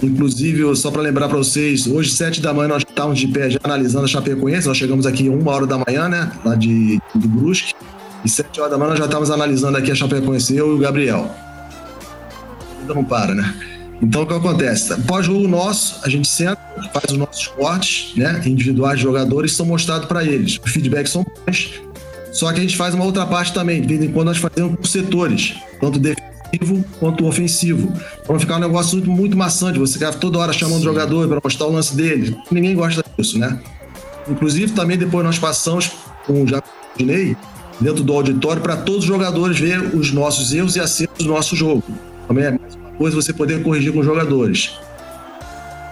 Inclusive, só para lembrar para vocês, hoje, sete da manhã, nós estávamos de pé já analisando a Chapecoense. Nós chegamos aqui uma hora da manhã, né? Lá de, do Brusque. E sete horas da manhã nós já estávamos analisando aqui a Chapecoense, eu e o Gabriel. Ainda não para, né? Então, o que acontece? Pós-jogo nosso, a gente senta, faz os nossos cortes, né? Individuais de jogadores são mostrados para eles. Os feedbacks são bons. Só que a gente faz uma outra parte também. De vez em quando nós fazemos por setores, tanto defensivo quanto ofensivo. Para não ficar um negócio muito, muito maçante, você ficar toda hora chamando o jogador para mostrar o lance dele. Ninguém gosta disso, né? Inclusive, também depois nós passamos com o Jardinei dentro do auditório para todos os jogadores ver os nossos erros e acertos do nosso jogo. Também é mais uma coisa você poder corrigir com os jogadores.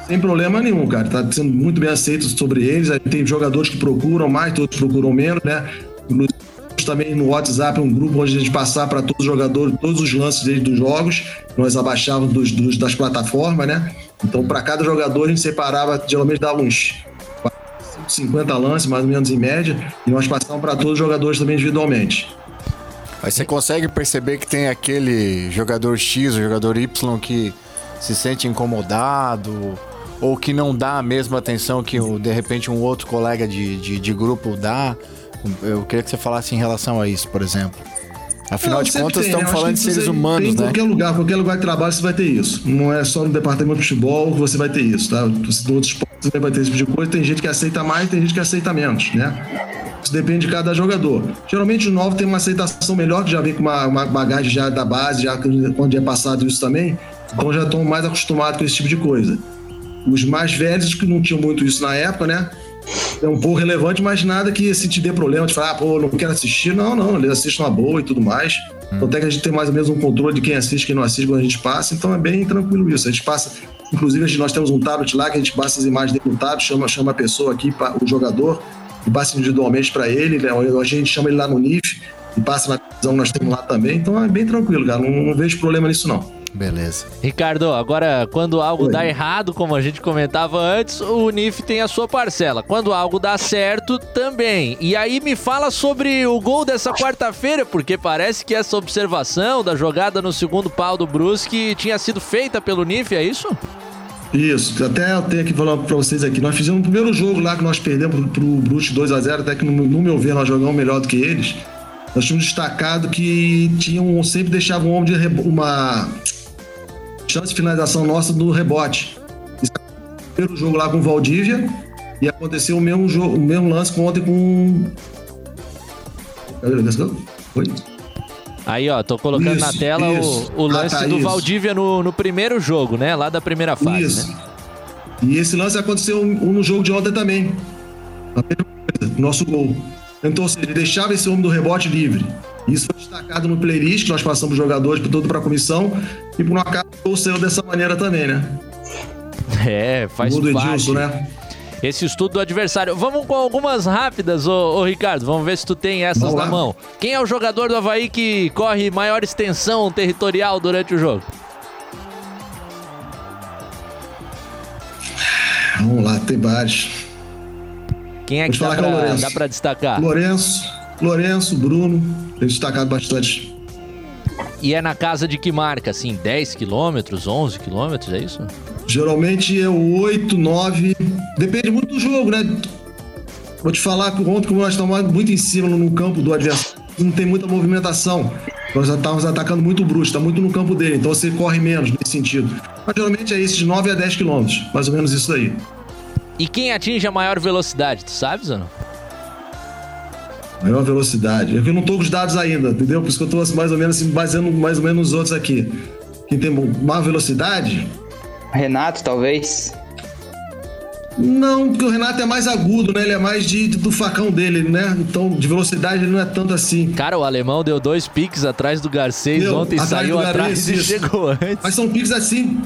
Sem problema nenhum, cara. Tá sendo muito bem aceito sobre eles. Tem jogadores que procuram mais, outros procuram menos, né? Também no WhatsApp um grupo onde a gente passar para todos os jogadores todos os lances deles dos jogos. Nós abaixávamos dos, dos das plataformas, né? Então, para cada jogador, a gente separava, geralmente dava uns 50 lances, mais ou menos em média, e nós passávamos para todos os jogadores também individualmente. Aí você consegue perceber que tem aquele jogador X, o jogador Y que se sente incomodado ou que não dá a mesma atenção que de repente um outro colega de, de, de grupo dá. Eu queria que você falasse em relação a isso, por exemplo. Afinal Não, de contas, tem, estamos né? Eu falando de seres humanos, tem Em né? qualquer lugar, qualquer lugar de trabalho você vai ter isso. Não é só no departamento de futebol que você vai ter isso, tá? Você, no outros esportes você vai ter esse tipo de coisa. Tem gente que aceita mais, tem gente que aceita menos, né? Isso depende de cada jogador. Geralmente o novo tem uma aceitação melhor, que já vem com uma, uma bagagem já da base, já onde é passado isso também. Então já estão mais acostumados com esse tipo de coisa. Os mais velhos que não tinham muito isso na época, né? É um pouco relevante, mas nada que se te dê problema de falar, ah, pô, não quero assistir. Não, não, eles assistem uma boa e tudo mais. Então até que a gente tem mais ou menos um controle de quem assiste, quem não assiste quando a gente passa, então é bem tranquilo isso. A gente passa, inclusive gente- nós temos um tablet lá que a gente passa as imagens dentro do tablet, chama, chama a pessoa aqui, o jogador, e passa individualmente para ele, né? a gente chama ele lá no NIF e passa na televisão, nós temos lá também, então é bem tranquilo, cara, não, não vejo problema nisso não. Beleza. Ricardo, agora quando algo dá errado, como a gente comentava antes, o NIF tem a sua parcela. Quando algo dá certo, também. E aí me fala sobre o gol dessa quarta-feira, porque parece que essa observação da jogada no segundo pau do Brusque tinha sido feita pelo NIF, é isso? Isso, até eu tenho que falar pra vocês aqui. Nós fizemos o primeiro jogo lá que nós perdemos pro, pro Brusque 2x0, até que no, no meu ver nós jogamos melhor do que eles. Nós tínhamos destacado que tinham, sempre deixavam um homem de rebo- uma chance de finalização nossa no rebote. Isso primeiro jogo lá com o Valdívia e aconteceu o mesmo, jogo, o mesmo lance ontem com. Foi? Aí, ó, tô colocando Isso, na tela isso. o, o Ah, lance tá, do isso. Valdívia no, no primeiro jogo, né? Lá da primeira fase, Isso. né? E esse lance aconteceu no jogo de ontem também. A mesma coisa, Nosso gol. Então, ou seja, ele deixava esse homem do rebote livre. Isso foi destacado no playlist que nós passamos os jogadores por todo para a comissão. E por um acaso o gol saiu dessa maneira também, né? É, faz Gol do parte. Né? Esse estudo do adversário. Vamos com algumas rápidas, ô, ô, Ricardo. Vamos ver se tu tem essas Vamos na lá. mão. Quem é o jogador do Havaí que corre maior extensão territorial durante o jogo? Vamos lá, tem vários. Quem é Vou que dá falar que é o pra, Lourenço. dá pra destacar? Lourenço, Lourenço, Bruno, tem destacado bastante. E é na casa de que marca, assim? 10 quilômetros, 11 quilômetros, é isso? Geralmente é o 8, 9. Depende muito do jogo, né? Vou te falar que ontem, como nós estamos muito em cima no campo do adversário, não tem muita movimentação. Nós estávamos atacando muito o Bruxo, está muito no campo dele, então você corre menos nesse sentido. Mas geralmente é isso, de 9 a 10 quilômetros, mais ou menos isso aí. E quem atinge a maior velocidade, tu sabes ou não? Maior velocidade. É que eu não tô com os dados ainda, entendeu? Por isso que eu tô mais ou menos assim, baseando mais ou menos nos outros aqui. Quem tem maior velocidade? Renato, talvez. Não, porque o Renato é mais agudo, né? Ele é mais de, do facão dele, né? Então, de velocidade ele não é tanto assim. Cara, o alemão deu dois piques atrás do Garcês Deu, ontem, atrás saiu atrás Garcês, e isso. chegou antes. Mas são piques assim,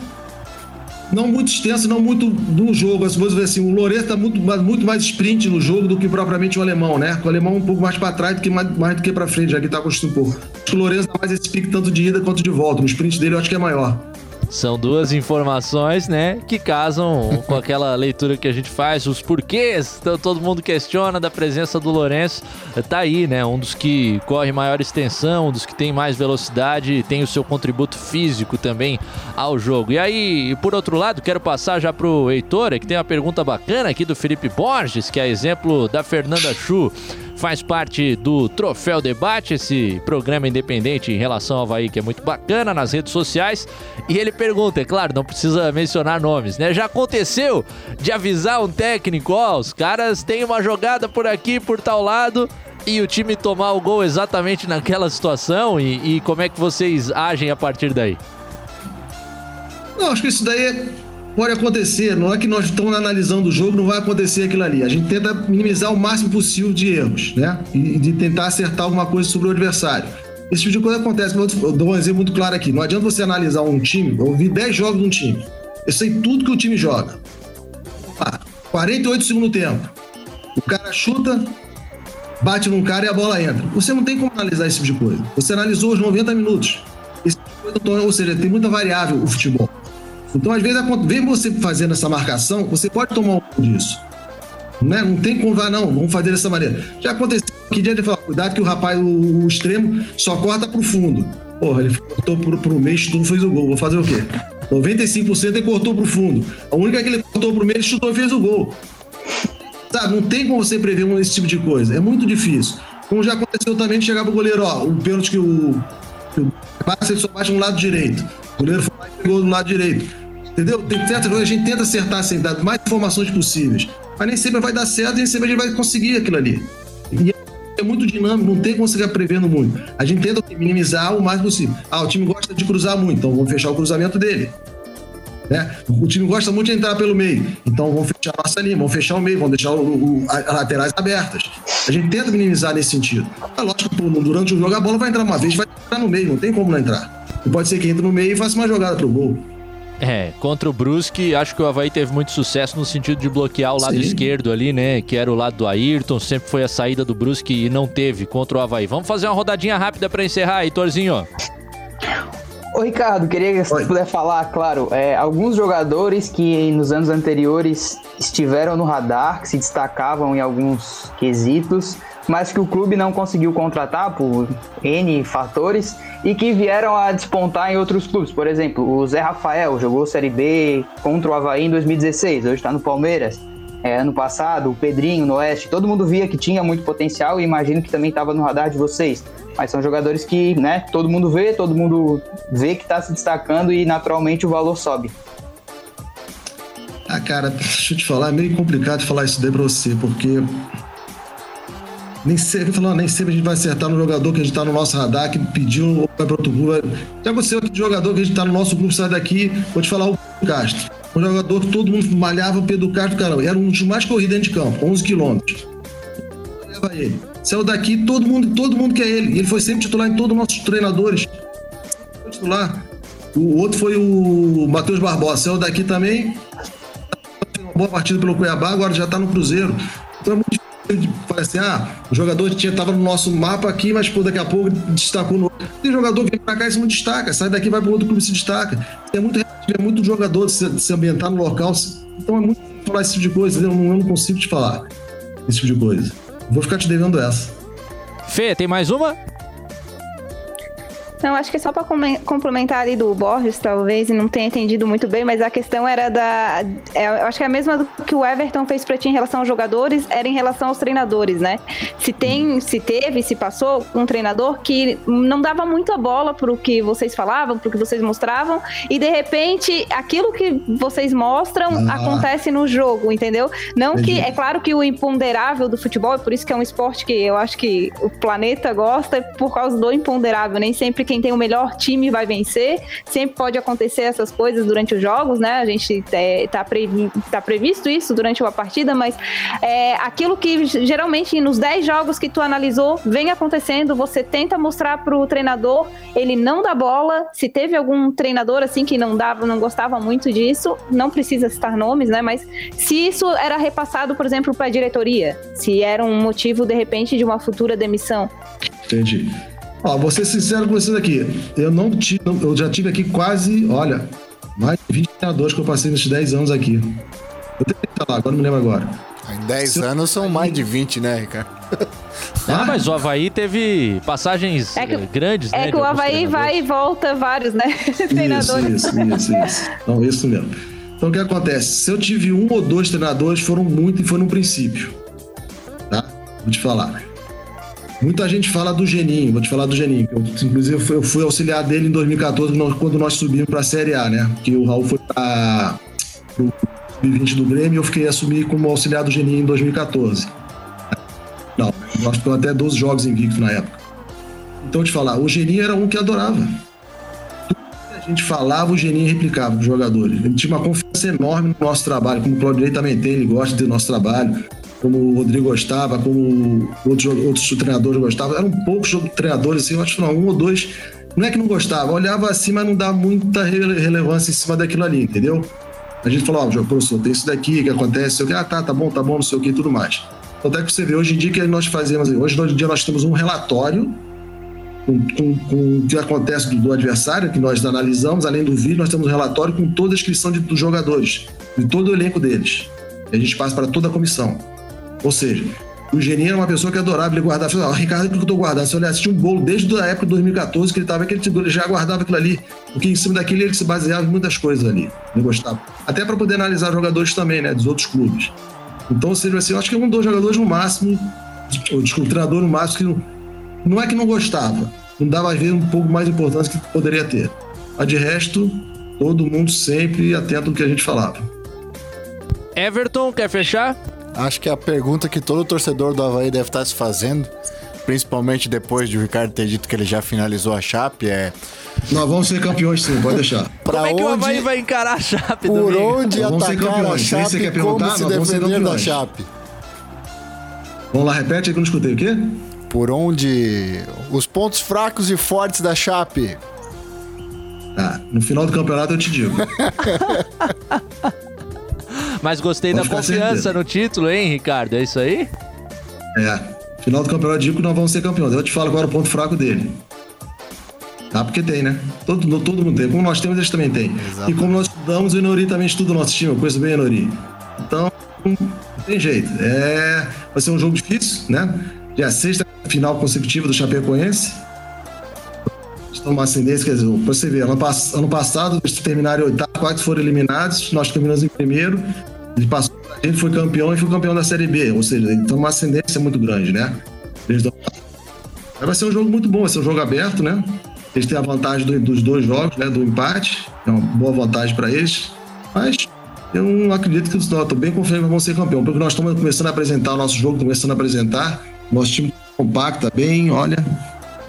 não muito extensos, não muito no jogo. As coisas assim, o Lourenço tá muito, muito mais sprint no jogo do que propriamente o alemão, né? O alemão é um pouco mais para trás do que mais, mais do que para frente, já que tá acostumado um. Acho que o Lourenço dá mais esse pique tanto de ida quanto de volta. No sprint dele eu acho que é maior. São duas informações, né, que casam com aquela leitura que a gente faz, os porquês. Então, todo mundo questiona da presença do Lourenço. Tá aí, né, um dos que corre maior extensão, um dos que tem mais velocidade tem o seu contributo físico também ao jogo. E aí, por outro lado, quero passar já pro Heitor, que tem uma pergunta bacana aqui do Felipe Borges, que é exemplo da Fernanda Chu faz parte do Troféu Debate, esse programa independente em relação ao Havaí, que é muito bacana nas redes sociais. E ele pergunta, é claro, não precisa mencionar nomes, né? Já aconteceu de avisar um técnico, ó, os caras têm uma jogada por aqui, por tal lado, e o time tomar o gol exatamente naquela situação? E, e como é que vocês agem a partir daí? Não, acho que isso daí é pode acontecer, não é que nós estamos analisando o jogo, não vai acontecer aquilo ali. A gente tenta minimizar o máximo possível de erros, né? E de tentar acertar alguma coisa sobre o adversário. Esse tipo de coisa acontece. Eu dou um exemplo muito claro aqui. Não adianta você analisar um time, eu vi 10 jogos de um time. Eu sei tudo que o time joga. Ah, 48 segundo tempo. O cara chuta, bate num cara e a bola entra. Você não tem como analisar esse tipo de coisa. Você analisou os 90 minutos. Esse tipo coisa, ou seja, tem muita variável o futebol. Então, às vezes, vem você fazendo essa marcação, você pode tomar um pouco disso. Né? Não tem como vai, não, vamos fazer dessa maneira. Já aconteceu que dia de falar, cuidado que o rapaz, o, o extremo, só corta pro fundo. Porra, ele cortou pro, pro meio, chutou, fez o gol. Vou fazer o quê? 95% ele cortou pro fundo. A única que ele cortou pro meio, ele chutou e fez o gol. Sabe, não tem como você prever esse tipo de coisa. É muito difícil. Como já aconteceu também de chegar pro goleiro, ó, o pênalti que o. Que o ele só bate no lado direito. O goleiro foi lá e pegou no lado direito. Entendeu? Tem certas coisas, a gente tenta acertar sem dar mais informações possíveis. Mas nem sempre vai dar certo nem sempre a gente vai conseguir aquilo ali. E é muito dinâmico, não tem como você ficar prevendo muito. A gente tenta minimizar o mais possível. Ah, o time gosta de cruzar muito, então vamos fechar o cruzamento dele. Né? O time gosta muito de entrar pelo meio, então vamos fechar a nossa linha, vamos fechar o meio, vamos deixar o, o, as laterais abertas. A gente tenta minimizar nesse sentido. É lógico que durante o jogo a bola vai entrar uma vez, vai entrar no meio, não tem como não entrar. E pode ser que entre no meio e faça uma jogada pro gol. É, contra o Brusque, acho que o Havaí teve muito sucesso no sentido de bloquear o lado Sim. esquerdo ali, né? Que era o lado do Ayrton, sempre foi a saída do Brusque e não teve contra o Havaí. Vamos fazer uma rodadinha rápida para encerrar, Heitorzinho. Ô Ricardo, queria que você puder falar, claro, é, alguns jogadores que nos anos anteriores estiveram no radar, que se destacavam em alguns quesitos, mas que o clube não conseguiu contratar por N fatores e que vieram a despontar em outros clubes. Por exemplo, o Zé Rafael jogou Série B contra o Havaí em 2016, hoje está no Palmeiras. É, ano passado, o Pedrinho no Oeste, todo mundo via que tinha muito potencial e imagino que também estava no radar de vocês. Mas são jogadores que, né, todo mundo vê, todo mundo vê que está se destacando e naturalmente o valor sobe. Ah, cara, deixa eu te falar, é meio complicado falar isso daí pra você, porque nem sempre, falando, nem sempre a gente vai acertar no jogador que a gente tá no nosso radar, que pediu ou vai para outro clube. Já aconteceu de jogador que a gente tá no nosso grupo, sai daqui, vou te falar o Castro. Um jogador que todo mundo malhava Pedro Castro, caramba, era um dos mais corridos dentro de campo, 11 quilômetros. Leva ele. Saiu daqui, todo mundo, todo mundo quer ele. E ele foi sempre titular em todos os nossos treinadores. Foi titular. O outro foi o Matheus Barbosa. Saiu daqui também. Uma boa partida pelo Cuiabá, agora já tá no Cruzeiro. Então é muito Parece assim, ah, o jogador tinha, tava no nosso mapa aqui, mas pô, daqui a pouco destacou no Tem jogador que vem pra cá e se não destaca, sai daqui vai para outro clube e se destaca. É muito, é muito jogador de se, de se ambientar no local. Então é muito falar esse tipo de coisa, eu não, eu não consigo te falar esse tipo de coisa. Vou ficar te devendo essa. Fê, tem mais uma? Não, acho que é só para complementar ali do Borges, talvez, e não tenha entendido muito bem, mas a questão era da. É, eu acho que é a mesma que o Everton fez para ti em relação aos jogadores, era em relação aos treinadores, né? Se tem, se teve, se passou um treinador que não dava muito a bola pro que vocês falavam, pro que vocês mostravam, e de repente aquilo que vocês mostram ah. acontece no jogo, entendeu? Não Entendi. que. É claro que o imponderável do futebol, é por isso que é um esporte que eu acho que o planeta gosta, é por causa do imponderável, nem sempre quem tem o melhor time vai vencer. Sempre pode acontecer essas coisas durante os jogos, né? A gente é, tá, previ tá previsto isso durante uma partida, mas é, aquilo que geralmente nos 10 jogos que tu analisou vem acontecendo, você tenta mostrar pro treinador, ele não dá bola. Se teve algum treinador assim que não dava, não gostava muito disso, não precisa citar nomes, né? Mas se isso era repassado, por exemplo, para a diretoria, se era um motivo de repente de uma futura demissão. Entendi. Ó, vou ser sincero com vocês aqui. Eu não tive, eu já tive aqui quase, olha, Mais de 20 treinadores que eu passei nesses 10 anos aqui. Eu tenho que falar, agora não me lembro agora. Em 10 anos são mais de 20, né, Ricardo? Ah, mas o Havaí teve passagens É que- eh, grandes, né? É que o Havaí vai e volta vários, né? Isso, Treinadores. isso, isso, isso. Então, isso mesmo. Então, o que acontece? Se eu tive um ou dois treinadores, foram muito e foi no princípio. Tá? Vou te falar. Muita gente fala do Geninho, vou te falar do Geninho. que Eu, inclusive, eu fui, auxiliar dele em 2014, nós- quando nós subimos para a Série A, né? Que o Raul foi para o sub-20 do Grêmio e eu fiquei assumir como auxiliar do Geninho em 2014. Não, nós ficamos até 12 jogos invictos na época. Então, te falar, o Geninho era um que adorava a gente falava, o Geninho replicava para os jogadores. Ele tinha uma confiança enorme no nosso trabalho, como o Claudinei também tem, ele gosta do nosso trabalho, como o Rodrigo gostava, como outros, outros treinadores gostavam. Eram poucos treinadores, assim, eu acho que não, um ou dois. Não é que não gostava, olhava assim, mas não dá muita rele- relevância em cima daquilo ali, entendeu? A gente falou, ó, oh, professor, tem isso daqui que acontece, que, ah, tá, tá bom, tá bom, não sei o que e tudo mais. Então, até que você vê, hoje em dia que nós fazemos, hoje em dia nós temos um relatório com, com- com o que acontece do, do adversário, que nós analisamos, além do vídeo, nós temos um relatório com toda a inscrição de- dos jogadores, de todo o elenco deles. E a gente passa para toda a comissão. Ou seja, o Geninho era uma pessoa que adorava ele guardar. Falei, ó, Ricardo, que eu tô guardando? Se eu um bolo desde a época de 2014 que ele tava, que ele já guardava aquilo ali. Porque em cima daquilo ele se baseava em muitas coisas ali. Ele gostava. Até para poder analisar jogadores também, né? Dos outros clubes. Então, seja, assim, eu acho que é um dos jogadores no máximo, ou desculpa, o treinador no máximo, que não, não é que não gostava, não dava a ver um pouco mais importância que poderia ter. Mas de resto, todo mundo sempre atento ao que a gente falava. Everton, quer fechar? Acho que a pergunta que todo torcedor do Havaí deve estar se fazendo, principalmente depois de o Ricardo ter dito que ele já finalizou a Chape, é Nós vamos ser campeões sim, pode deixar. pra Como é que o Havaí onde, vai encarar a Chape por domingo? onde Nós atacar a campeões. Se você Chape quer e perguntar, como se nós vamos ser defender da campeões. Chape. Vamos lá, repete aí que eu não escutei. O quê? Por onde os pontos fracos e fortes da Chape. Ah, no final do campeonato eu te digo. Mas gostei Pode da confiança no título, hein, Ricardo? É isso aí? É. Final do campeonato digo que nós vamos ser campeões. Eu te falo era o ponto fraco dele. Tá, porque tem, né? Todo, todo mundo tem. Como nós temos, eles também têm. E como nós estudamos, o Inori também estuda o nosso time. Eu conheço bem o Inori. Então, não tem jeito. É... Vai ser um jogo difícil, né? Já é a sexta final consecutiva do Chapecoense. Estão uma ascendência, quer dizer, pra você ver, ano, pass- ano passado eles terminaram em oitavo, quatro foram eliminados, nós terminamos em primeiro, ele passou, a gente foi campeão e foi campeão da Série B, ou seja, então uma ascendência muito grande, né? Vai ser um jogo muito bom, vai ser um jogo aberto, né? Eles têm a vantagem do- dos dois jogos, né? Do empate, é uma boa vantagem para eles, mas eu não acredito que eles eu tô bem confiante que vão ser campeão, porque nós estamos começando a apresentar o nosso jogo, começando a apresentar, nosso time compacto, tá bem, olha,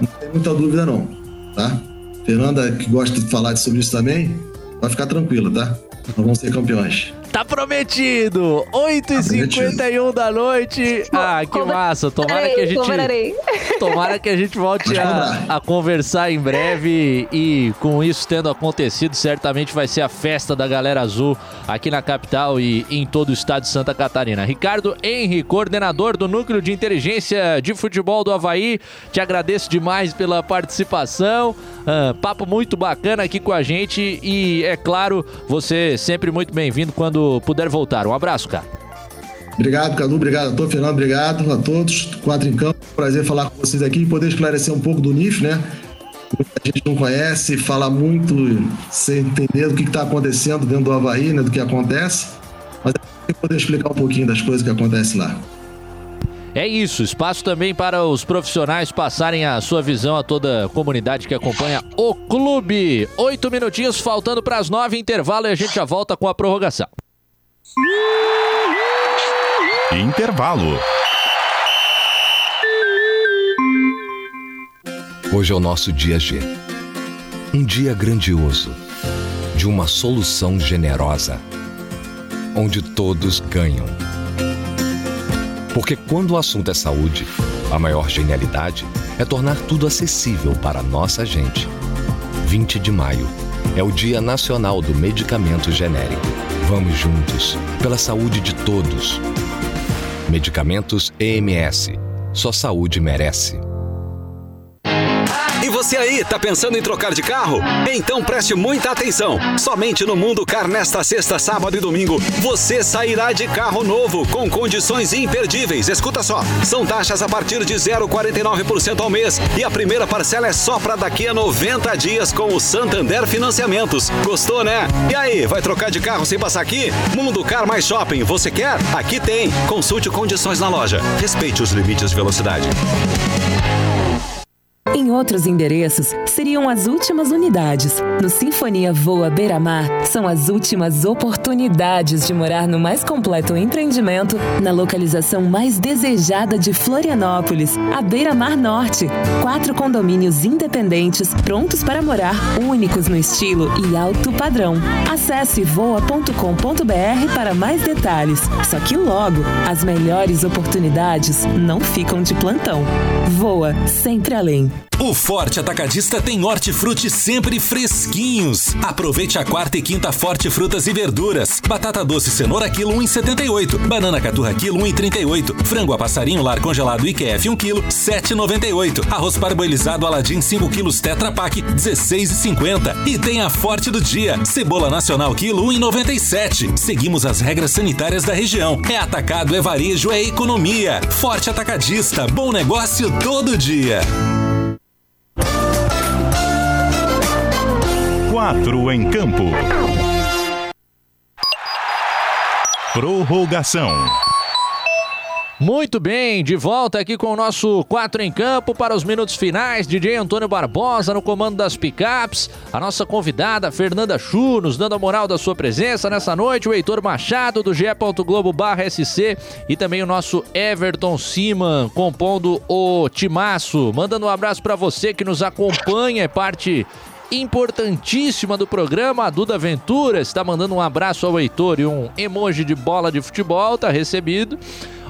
não tem muita dúvida não, tá? Fernanda, que gosta de falar sobre isso também, vai ficar tranquila, tá? Nós vamos ser campeões. Tá prometido! 8h51 da noite. Ah, que massa. Tomara que a gente. Tomara que a gente volte a, a conversar em breve e com isso tendo acontecido, certamente vai ser a festa da galera azul aqui na capital e em todo o estado de Santa Catarina. Ricardo Henry, coordenador do Núcleo de Inteligência de Futebol do Havaí, te agradeço demais pela participação. Ah, papo muito bacana aqui com a gente e, é claro, você sempre muito bem-vindo quando puder voltar. Um abraço, cara. Obrigado, Cadu. Obrigado todos, Fernando. Obrigado a todos. Quatro em campo. Prazer falar com vocês aqui e poder esclarecer um pouco do NIF, né? Muita gente não conhece, fala muito sem entender do que está acontecendo dentro do Havaí, né? Do que acontece. Mas eu poder explicar um pouquinho das coisas que acontecem lá. É isso, espaço também para os profissionais passarem a sua visão a toda a comunidade que acompanha o clube. Oito minutinhos faltando para as nove, intervalo e a gente já volta com a prorrogação. Intervalo. Hoje é o nosso dia G. Um dia grandioso, de uma solução generosa, onde todos ganham. Porque quando o assunto é saúde, a maior genialidade é tornar tudo acessível para nossa gente. 20 de maio é o Dia Nacional do Medicamento Genérico. Vamos juntos, pela saúde de todos. Medicamentos EMS. Só saúde merece. Você aí, tá pensando em trocar de carro? Então preste muita atenção. Somente no Mundo Car nesta sexta, sábado e domingo, você sairá de carro novo com condições imperdíveis. Escuta só, são taxas a partir de 0,49% ao mês e a primeira parcela é só para daqui a 90 dias com o Santander Financiamentos. Gostou, né? E aí, vai trocar de carro sem passar aqui? Mundo Car mais Shopping, você quer? Aqui tem. Consulte condições na loja. Respeite os limites de velocidade. Em outros endereços, seriam as últimas unidades. No Sinfonia Voa Beira-Mar, são as últimas oportunidades de morar no mais completo empreendimento, na localização mais desejada de Florianópolis, a Beira-Mar Norte. Quatro condomínios independentes, prontos para morar, únicos no estilo e alto padrão. Acesse voa.com.br para mais detalhes. Só que logo, as melhores oportunidades não ficam de plantão. Voa sempre além. O Forte Atacadista tem hortifruti sempre fresquinhos. Aproveite a quarta e quinta Forte Frutas e Verduras. Batata doce cenoura quilo 1,78. Banana caturra quilo 1,38. Frango a passarinho lar congelado IQF 1 quilo 7,98. Arroz parboilizado Aladim 5 quilos Tetra Pak 16,50. E tem a Forte do dia. Cebola nacional quilo 1,97. Seguimos as regras sanitárias da região. É atacado, é varejo, é economia. Forte Atacadista. Bom negócio todo dia. Quatro em campo. Prorrogação. Muito bem, de volta aqui com o nosso 4 em campo para os minutos finais. DJ Antônio Barbosa no comando das picapes. A nossa convidada, Fernanda Chu, nos dando a moral da sua presença nessa noite. O Heitor Machado, do. Globo barra SC. E também o nosso Everton Siman, compondo o Timaço. Mandando um abraço para você que nos acompanha, é parte importantíssima do programa. A Duda Ventura está mandando um abraço ao Heitor e um emoji de bola de futebol, tá recebido.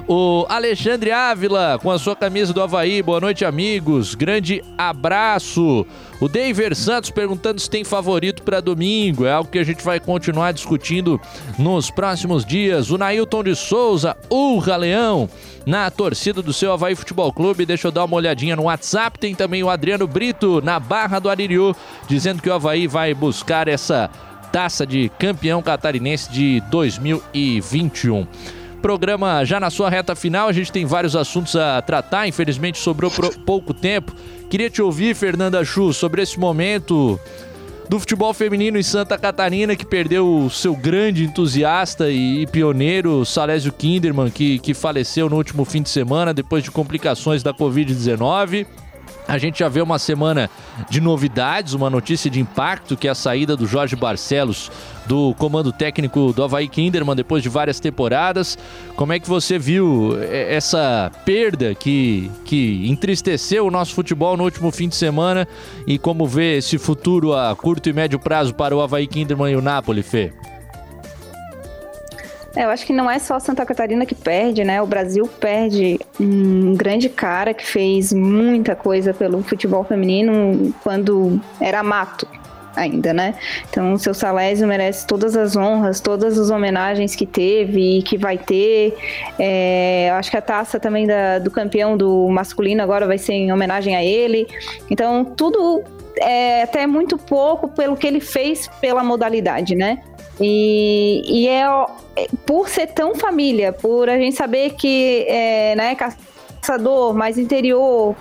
O Alexandre Ávila com a sua camisa do Havaí. Boa noite, amigos. Grande abraço. O David Santos perguntando se tem favorito para domingo. É algo que a gente vai continuar discutindo nos próximos dias. O Nailton de Souza, Urra Leão, na torcida do seu Havaí Futebol Clube. Deixa eu dar uma olhadinha no WhatsApp. Tem também o Adriano Brito, na Barra do Aririu, dizendo que o Havaí vai buscar essa taça de campeão catarinense de 2021 programa já na sua reta final, a gente tem vários assuntos a tratar, infelizmente sobrou pouco tempo. Queria te ouvir, Fernanda Chu, sobre esse momento do futebol feminino em Santa Catarina, que perdeu o seu grande entusiasta e pioneiro, Salésio Kinderman, que, que faleceu no último fim de semana depois de complicações da Covid-19. A gente já vê uma semana de novidades, uma notícia de impacto, que é a saída do Jorge Barcelos do comando técnico do Havaí Kinderman depois de várias temporadas. Como é que você viu é, essa perda que, que entristeceu o nosso futebol no último fim de semana e como vê esse futuro a curto e médio prazo para o Havaí Kinderman e o Napoli, Fê? É, eu acho que não é só Santa Catarina que perde, né? O Brasil perde um grande cara que fez muita coisa pelo futebol feminino quando era mato ainda, né? Então o seu Salésio merece todas as honras, todas as homenagens que teve e que vai ter. É, acho que a taça também da, do campeão do masculino agora vai ser em homenagem a ele. Então tudo é até muito pouco pelo que ele fez pela modalidade, né? E, e é, é por ser tão família, por a gente saber que é né, caçador, mais interior,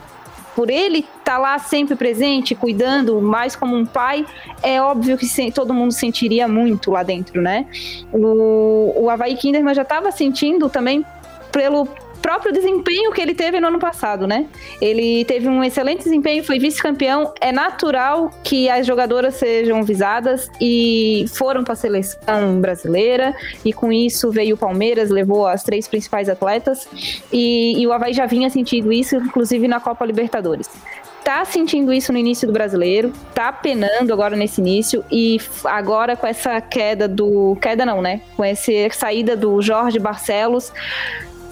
por ele estar tá lá sempre presente, cuidando, mais como um pai, é óbvio que todo mundo sentiria muito lá dentro, né? O, o Havaí Kinderman já estava sentindo também pelo próprio desempenho que ele teve no ano passado, né? Ele teve um excelente desempenho, foi vice-campeão. É natural que as jogadoras sejam visadas e foram para a seleção brasileira. E com isso veio o Palmeiras, levou as três principais atletas. E, e o Havaí já vinha sentindo isso, inclusive na Copa Libertadores tá sentindo isso no início do brasileiro, tá penando agora nesse início e agora com essa queda do. Queda não, né? Com essa saída do Jorge Barcelos,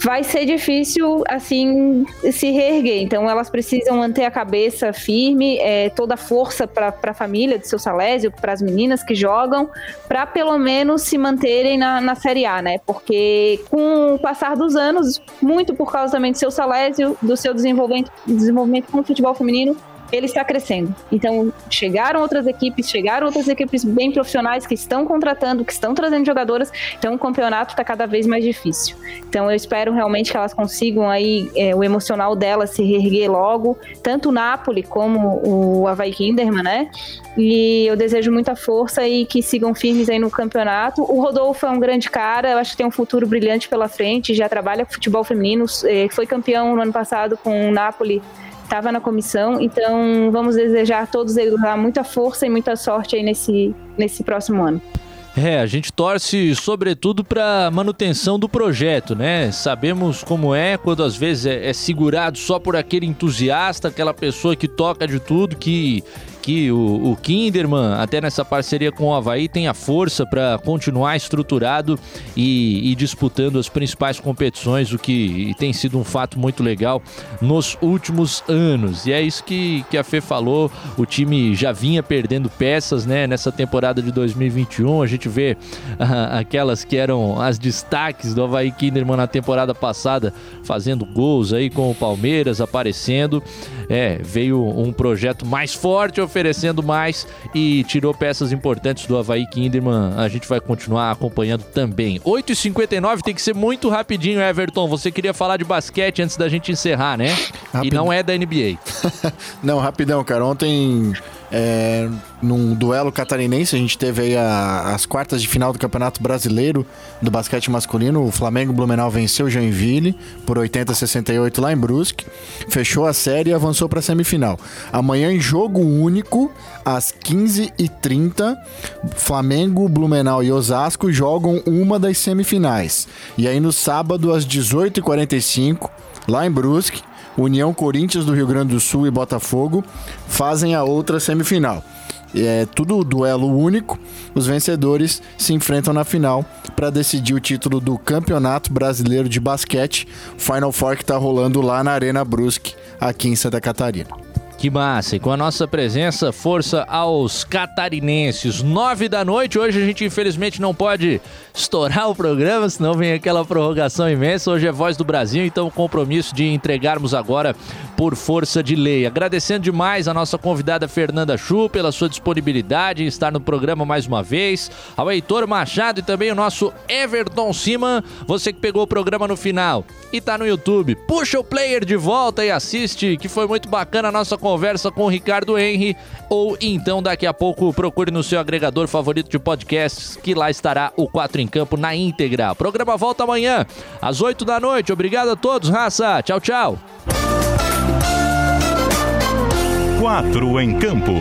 vai ser difícil, assim, se reerguer. Então, elas precisam manter a cabeça firme, é, toda a força para a família de seu Salésio, para as meninas que jogam, para pelo menos se manterem na, na Série A, né? Porque com o passar dos anos, muito por causa também do seu Salésio, do seu desenvolvimento, desenvolvimento com o futebol feminino, ele está crescendo. Então, chegaram outras equipes, chegaram outras equipes bem profissionais que estão contratando, que estão trazendo jogadoras. Então, o campeonato está cada vez mais difícil. Então, eu espero realmente que elas consigam aí é, o emocional delas se reerguer logo, tanto o Napoli como o Havaí Kinderman, né? E eu desejo muita força e que sigam firmes aí no campeonato. O Rodolfo é um grande cara, eu acho que tem um futuro brilhante pela frente, já trabalha com futebol feminino, é, foi campeão no ano passado com o Napoli estava na comissão, então vamos desejar a todos eles lá muita força e muita sorte aí nesse, nesse próximo ano. É, a gente torce sobretudo para manutenção do projeto, né? Sabemos como é quando às vezes é, é, segurado só por aquele entusiasta, aquela pessoa que toca de tudo, que aqui, o, o Kinderman, até nessa parceria com o Havaí, tem a força para continuar estruturado e, e, disputando as principais competições, o que tem sido um fato muito legal nos últimos anos. E é isso que, que a Fê falou, o time já vinha perdendo peças né, nessa temporada de 2021. A gente vê uh, aquelas que eram as destaques do Havaí Kinderman na temporada passada, fazendo gols aí com o Palmeiras, aparecendo. É, veio um projeto mais forte, oferecendo oferecendo mais e tirou peças importantes do Havaí Kinderman. A gente vai continuar acompanhando também. 8h59 tem que ser muito rapidinho, Everton. Você queria falar de basquete antes da gente encerrar, né? E não é da NBA. não, rapidão, cara. Ontem é, num duelo catarinense, a gente teve aí a, as quartas de final do Campeonato Brasileiro do basquete masculino. O Flamengo Blumenau venceu Joinville por 80 a 68 lá em Brusque. Fechou a série e avançou para a semifinal. Amanhã em jogo único, às 15h30, Flamengo, Blumenau e Osasco jogam uma das semifinais. E aí no sábado, às 18h45, lá em Brusque, União Corinthians do Rio Grande do Sul e Botafogo fazem a outra semifinal. É tudo duelo único. Os vencedores se enfrentam na final para decidir o título do Campeonato Brasileiro de Basquete. Final Four que está rolando lá na Arena Brusque, aqui em Santa Catarina. Que massa! E com a nossa presença, força aos catarinenses. Nove da noite, hoje a gente infelizmente não pode estourar o programa, senão vem aquela prorrogação imensa. Hoje é Voz do Brasil, então o compromisso de entregarmos agora por força de lei. Agradecendo demais a nossa convidada Fernanda Chu pela sua disponibilidade em estar no programa mais uma vez, ao Heitor Machado e também o nosso Everton Siman, você que pegou o programa no final e tá no YouTube. Puxa o player de volta e assiste, que foi muito bacana a nossa conversa conversa com o Ricardo Henry, ou então daqui a pouco procure no seu agregador favorito de podcasts, que lá estará o 4 em Campo na íntegra. O programa volta amanhã, às 8 da noite. Obrigado a todos, raça. Tchau, tchau. 4 em Campo.